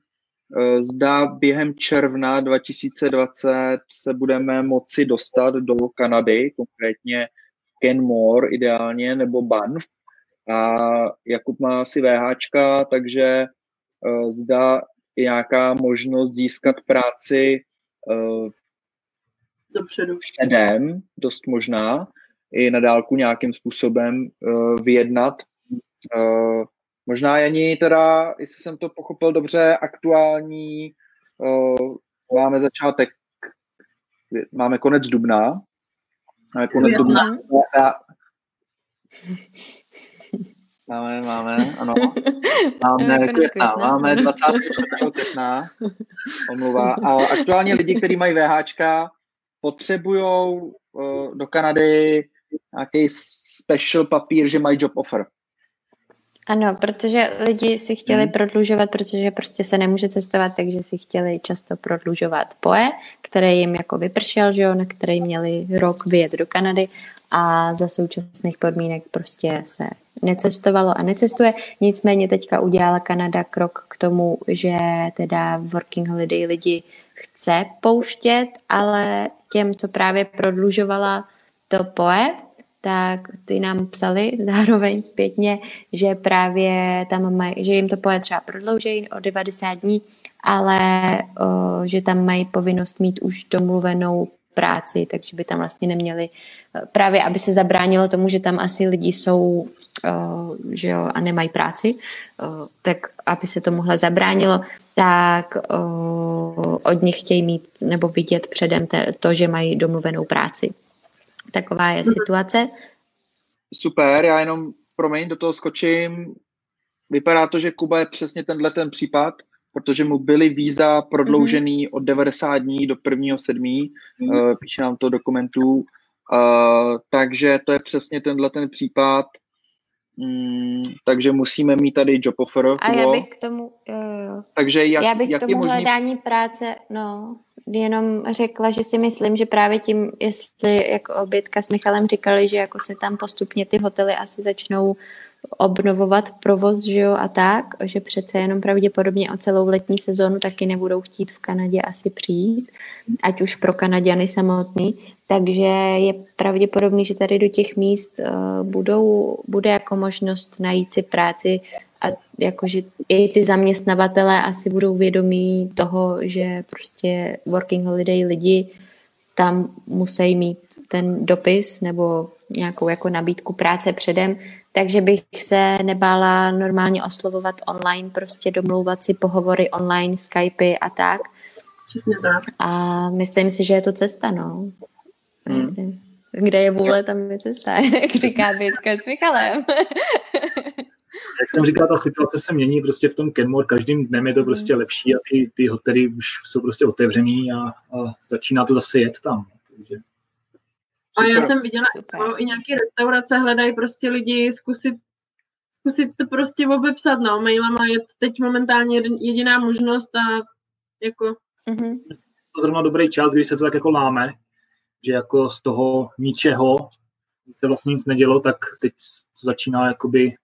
eh, zda během června 2020 se budeme moci dostat do Kanady, konkrétně Kenmore ideálně, nebo Banff. A Jakub má asi VHčka, takže eh, zda je nějaká možnost získat práci uh, dopředu. předem, dost možná, i na dálku nějakým způsobem uh, vyjednat. Uh, možná ani teda, jestli jsem to pochopil dobře, aktuální, uh, máme začátek, máme konec dubna, máme konec dubna. Máme, máme, ano. Máme května, máme 24. května, omluva. A aktuálně lidi, kteří mají VHčka, potřebují uh, do Kanady nějaký special papír, že mají job offer. Ano, protože lidi si chtěli hmm. prodlužovat, protože prostě se nemůže cestovat, takže si chtěli často prodlužovat POE, který jim jako vypršel, že jo, na který měli rok vyjet do Kanady a za současných podmínek prostě se necestovalo a necestuje. Nicméně teďka udělala Kanada krok k tomu, že teda working holiday lidi chce pouštět, ale těm, co právě prodlužovala to POE, tak ty nám psali zároveň zpětně, že právě tam mají, že jim to POE třeba prodlouží o 90 dní, ale o, že tam mají povinnost mít už domluvenou práci, takže by tam vlastně neměli, právě aby se zabránilo tomu, že tam asi lidi jsou že jo, a nemají práci, uh, tak aby se to mohlo zabránilo, tak uh, od nich chtějí mít nebo vidět předem te, to, že mají domluvenou práci. Taková je mhm. situace. Super, já jenom, promiň, do toho skočím. Vypadá to, že Kuba je přesně tenhle ten případ, protože mu byly víza prodloužený mm-hmm. od 90 dní do 1. 7. Mm-hmm. Uh, píše nám to dokumentů. Uh, takže to je přesně tenhle ten případ. Mm, takže musíme mít tady job offer. A já bych k tomu, jo, jo. Takže jak, já bych jak k tomu možný... hledání práce, no, jenom řekla, že si myslím, že právě tím, jestli jako obětka s Michalem říkali, že jako se tam postupně ty hotely asi začnou obnovovat provoz, že jo, a tak, že přece jenom pravděpodobně o celou letní sezónu taky nebudou chtít v Kanadě asi přijít, ať už pro Kanaděny samotný, takže je pravděpodobný, že tady do těch míst uh, budou, bude jako možnost najít si práci a jakože i ty zaměstnavatelé asi budou vědomí toho, že prostě working holiday lidi tam musí mít ten dopis nebo nějakou jako nabídku práce předem, takže bych se nebála normálně oslovovat online, prostě domlouvat si pohovory online, Skypey a tak. Přesně tak. A myslím si, že je to cesta, no. Hmm. Kde je vůle, tam je cesta, jak říká Bětka s Michalem. Jak jsem říkal, ta situace se mění prostě v tom Kenmore, každým dnem je to prostě lepší a ty, ty hotely už jsou prostě otevřený a, a začíná to zase jet tam. Takže... A já jsem viděla, no, i nějaké restaurace hledají prostě lidi zkusit, zkusit to prostě obepsat, no, mailama je teď momentálně jediná možnost a jako... Mm-hmm. To zrovna dobrý čas, když se to tak jako láme, že jako z toho ničeho, když se vlastně nic nedělo, tak teď to začíná jakoby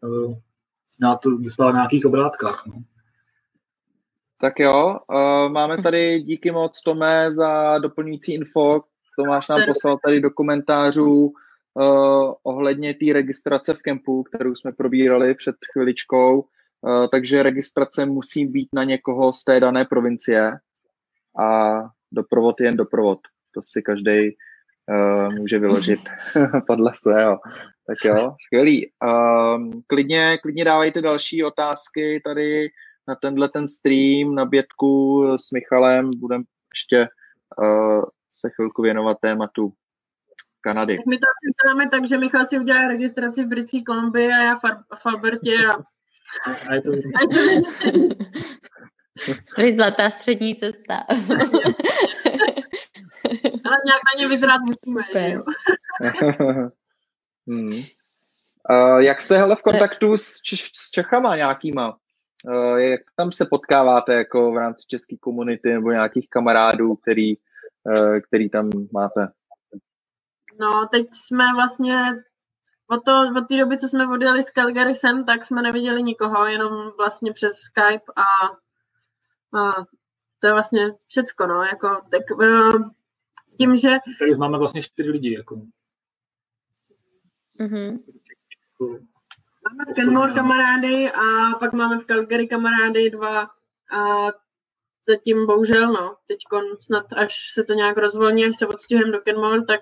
uh, na to dostávat na nějakých obrátkách. No. Tak jo, uh, máme tady díky moc Tome za doplňující info, Tomáš nám poslal tady do komentářů uh, ohledně té registrace v kempu, kterou jsme probírali před chviličkou. Uh, takže registrace musí být na někoho z té dané provincie a doprovod je jen doprovod. To si každý uh, může vyložit podle svého. Tak jo, skvělý. Um, klidně, klidně dávejte další otázky tady na tenhle ten stream, na bětku s Michalem. Budeme ještě uh, se chvilku věnovat tématu Kanady. My to asi uděláme tak, že Michal si udělá registraci v Britské Kolumbii a já v Albertě a... a je to... je zlatá střední cesta. Ale nějak na ně vyzrát musíme. hmm. uh, jak jste hele v kontaktu s, Češ- s Čechama nějakýma? Uh, jak tam se potkáváte jako v rámci české komunity nebo nějakých kamarádů, který který tam máte? No, teď jsme vlastně od, to, od té doby, co jsme odjeli s Calgary sem, tak jsme neviděli nikoho, jenom vlastně přes Skype a, a to je vlastně všecko, no, jako, tak uh, tím, že... Tady známe vlastně čtyři lidi, jako. Mm-hmm. Máme v Kenmore kamarády a pak máme v Calgary kamarády dva a zatím bohužel, no, teď snad až se to nějak rozvolní, až se odstěhujeme do Kenmore, tak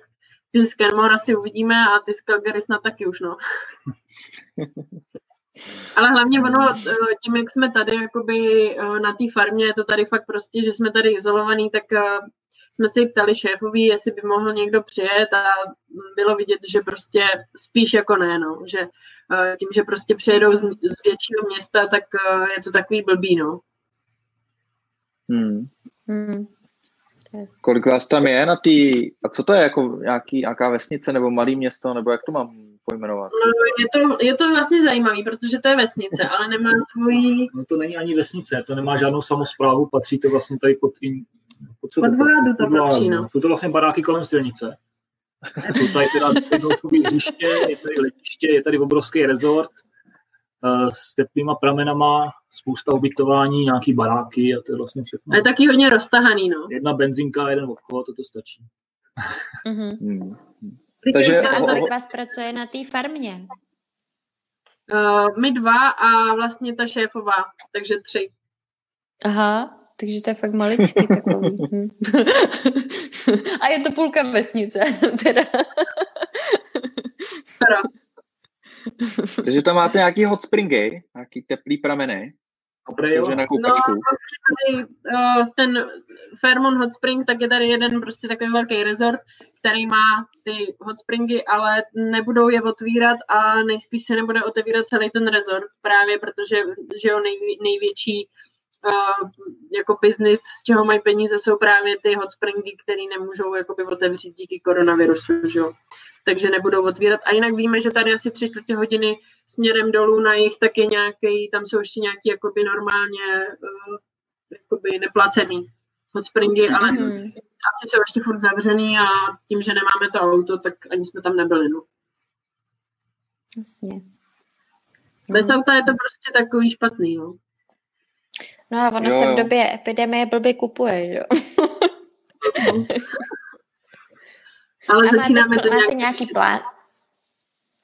ty z Kenmore asi uvidíme a ty z Calgary snad taky už, no. Ale hlavně ono, eh, tím, jak jsme tady jakoby eh, na té farmě, je to tady fakt prostě, že jsme tady izolovaný, tak eh, jsme se ptali šéfovi, jestli by mohl někdo přijet a bylo vidět, že prostě spíš jako ne, no. že tím, že prostě přijedou z, z většího města, tak je to takový blbý, no. Hmm. Hmm. Kolik vás tam je na tý, a co to je, jako nějaký, nějaká vesnice nebo malý město, nebo jak to mám pojmenovat? No, je, to, je to vlastně zajímavý, protože to je vesnice, ale nemá svoji... No to není ani vesnice, to nemá žádnou samozprávu, patří to vlastně tady pod tím... Pod, co pod vládu to patří, no. Jsou to vlastně baráky kolem silnice. Jsou tady teda jednou hřiště, je tady letiště, je tady obrovský rezort, Eh, s teplýma pramenama, spousta ubytování, nějaký baráky a to je vlastně všechno. A je taky hodně roztahaný, no. Jedna benzinka, jeden obchod, to to stačí. Mm-hmm. Takže kolik vás pracuje na té farmě? Uh, my dva a vlastně ta šéfová, takže tři. Aha, takže to je fakt maličký takový. Hm. a je to půlka vesnice, teda. teda. Takže tam máte nějaký hot springy, nějaký teplý prameny. Dobré, jo. na koupačku. No, tady, uh, ten Fairmont Hot Spring, tak je tady jeden prostě takový velký resort, který má ty hot springy, ale nebudou je otvírat a nejspíš se nebude otevírat celý ten resort, právě protože že jo, nej, největší uh, jako biznis, z čeho mají peníze, jsou právě ty hot springy, které nemůžou jakoby otevřít díky koronavirusu, že jo takže nebudou otvírat. A jinak víme, že tady asi tři čtvrtě hodiny směrem dolů na jich tak je nějaký, tam jsou ještě nějaký jakoby normálně uh, jakoby neplacený hot springy, ale mm. asi jsou ještě furt zavřený a tím, že nemáme to auto, tak ani jsme tam nebyli. No. Jasně. Bez auta je to prostě takový špatný, no. No a ono Jo, se jo. v době epidemie blbě kupuje, že jo? Ale A začínáme máte, to máte nějak nějaký plán?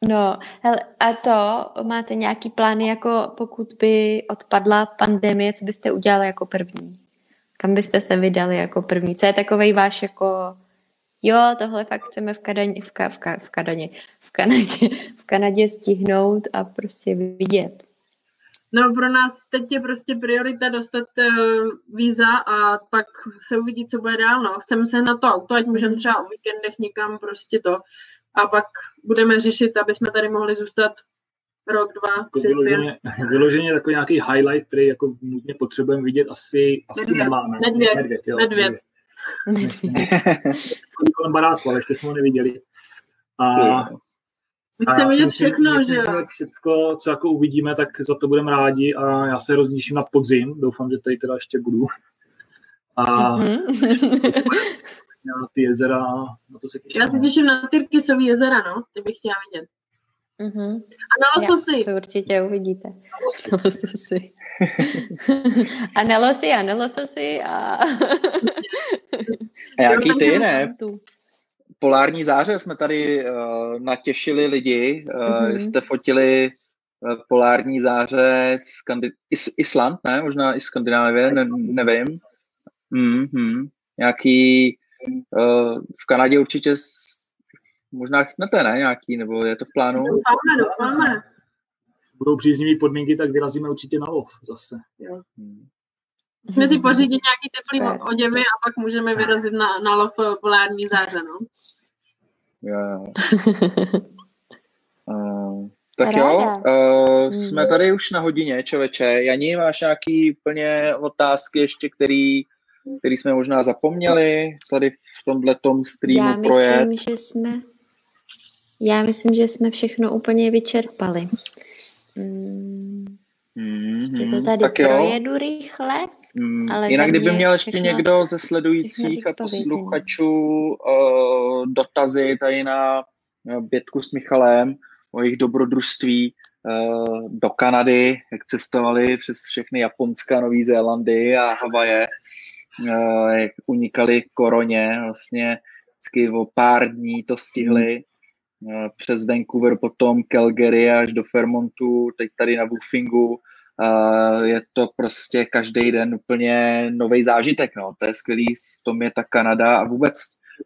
No, hele, a to, máte nějaký plány, jako pokud by odpadla pandemie, co byste udělali jako první? Kam byste se vydali jako první? Co je takovej váš jako, jo, tohle fakt chceme v, Kadaně, v, ka, v, ka, v, Kadaně, v, Kanadě, v Kanadě stihnout a prostě vidět. No pro nás teď je prostě priorita dostat uh, víza a pak se uvidí, co bude dál. No. Chceme se na to auto, ať můžeme třeba o víkendech někam prostě to. A pak budeme řešit, aby jsme tady mohli zůstat rok, dva, tři, pět. vyloženě, vyloženě takový nějaký highlight, který jako nutně potřebujeme vidět, asi, asi Medvěd. nemáme. Medvěd. Medvěd, jo. Medvěd. Chodí kolem baráku, ale ještě jsme ho neviděli. A, a chceme já vidět všechno, že jo. Všechno, co jako uvidíme, tak za to budeme rádi a já se rozníším na podzim. Doufám, že tady teda ještě budu. A Mhm. na ty jezera, na to se těším. Já se těším na Tyrkisový jezera, no. Ty bych chtěla vidět. Mhm. A na lososy. To určitě uvidíte. Na lososy. a na losy a na lososy a... A jaký ty, ne? Tu. Polární záře jsme tady uh, natěšili lidi, uh, Mhm. jste fotili uh, polární záře Skandi- Is- Island, ne? Možná i Skandinávie, ne, nevím. Mm-hmm. Nějaký uh, v Kanadě určitě s, možná chytnete, ne? Nějaký, nebo je to v plánu? Doufáme, doufáme. Budou příznivé podmínky, tak vyrazíme určitě na lov zase. Hmm. Musíme si pořídit nějaký teplý oděvy a pak můžeme vyrazit na, na lov polární záře, no. Jo. Uh, tak Ráda. jo, uh, jsme Mhm. tady už na hodině, čověče. Janí, máš nějaký úplně otázky ještě, který, který jsme možná zapomněli tady v tomhle tom streamu Já projet? myslím, že jsme... Já myslím, že jsme všechno úplně vyčerpali. Mm, ještě to Mhm, tady tak jo. projedu rychle. Mm, ale Jinak kdyby mě měl ještě někdo ze sledujících a posluchačů uh, dotazy tady na Bětku s Michalem o jejich dobrodružství uh, do Kanady, jak cestovali přes všechny Japonska, Nový Zélandy a Havaje, uh, jak unikali koroně, vlastně vždycky o pár dní to stihli, uh, přes Vancouver, potom Calgary až do Fairmontu, teď tady na Woofingu, Uh, je to prostě každý den úplně nový zážitek. No. To je skvělý, v tom je ta Kanada a vůbec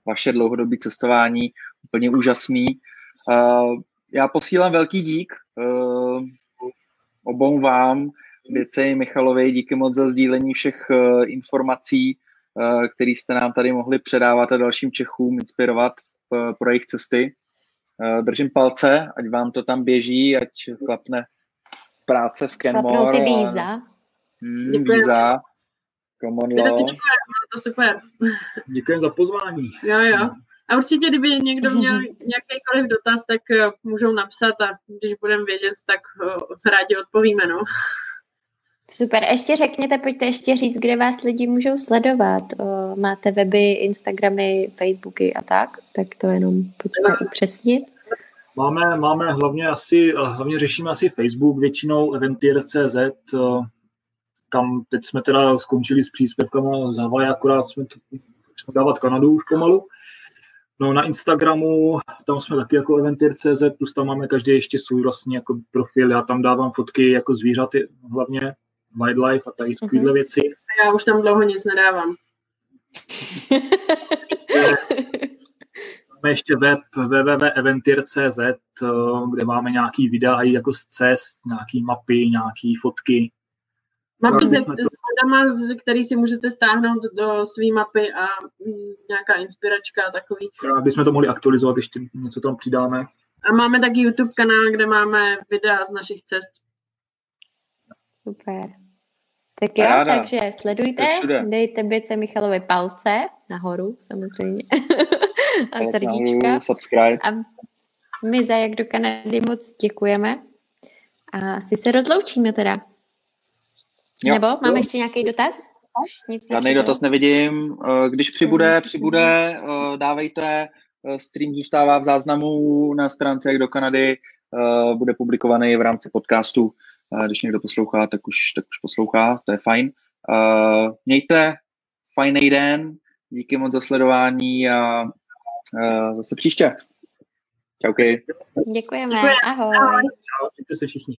vaše dlouhodobé cestování úplně úžasný. Uh, já posílám velký dík uh, obou vám, Věce i Michalovi, díky moc za sdílení všech informací, které jste nám tady mohli předávat a dalším Čechům inspirovat pro jejich cesty. Držím palce, ať vám to tam běží, ať klapne práce v Kenmore. ty a- víza. Hmm, víza. Come on, to super. Děkujeme za pozvání. Jo, jo. A určitě, kdyby někdo měl nějakýkoliv dotaz, tak eh, můžou napsat a když budeme vědět, tak eh, rádi odpovíme, no. Super, ještě řekněte, pojďte ještě říct, kde vás lidi můžou sledovat. O, máte weby, Instagramy, Facebooky a tak? Tak to jenom pojďte upřesnit. Máme, máme hlavně asi, hlavně řešíme asi Facebook, většinou Eventier.cz, eh, kam teď jsme teda skončili s příspěvkama z Havaje, akorát jsme to začali dávat Kanadu už pomalu. No na Instagramu, tam jsme taky jako Eventier.cz, plus tam máme každý ještě svůj vlastní jako profil, já tam dávám fotky jako zvířaty hlavně, wildlife a tady takovéhle Mhm. věci. A já už tam dlouho nic nedávám. Máme ještě web www.eventir.cz, eh, kde máme nějaký videa i jako z cest, nějaký mapy, nějaký fotky. Mapy Já s, my jsme to- s vodama, z- který si můžete stáhnout do své mapy a mm, nějaká inspiračka a takový. Aby jsme to mohli aktualizovat, ještě něco tam přidáme. A máme taky YouTube kanál, kde máme videa z našich cest. Super. Tak jo, takže sledujte, dejte Běce Michalovi palce nahoru samozřejmě a srdíčka. Subscribe. A my za jak do Kanady moc děkujeme. A asi se rozloučíme teda. Jo, Nebo máme ještě nějaký dotaz? Nic Žádný dotaz nevidím. Eh, když přibude, přibude, eh, dávejte. Eh, stream zůstává v záznamu na stránce jak do Kanady. Bude publikovaný v rámci podcastu. Když někdo poslouchá, tak už, tak už poslouchá, to je fajn. Mějte fajný den, díky moc za sledování a Eh, zase příště. Čauky. Děkujeme. Děkujeme. Ahoj. Ahoj. Čau, se všichni.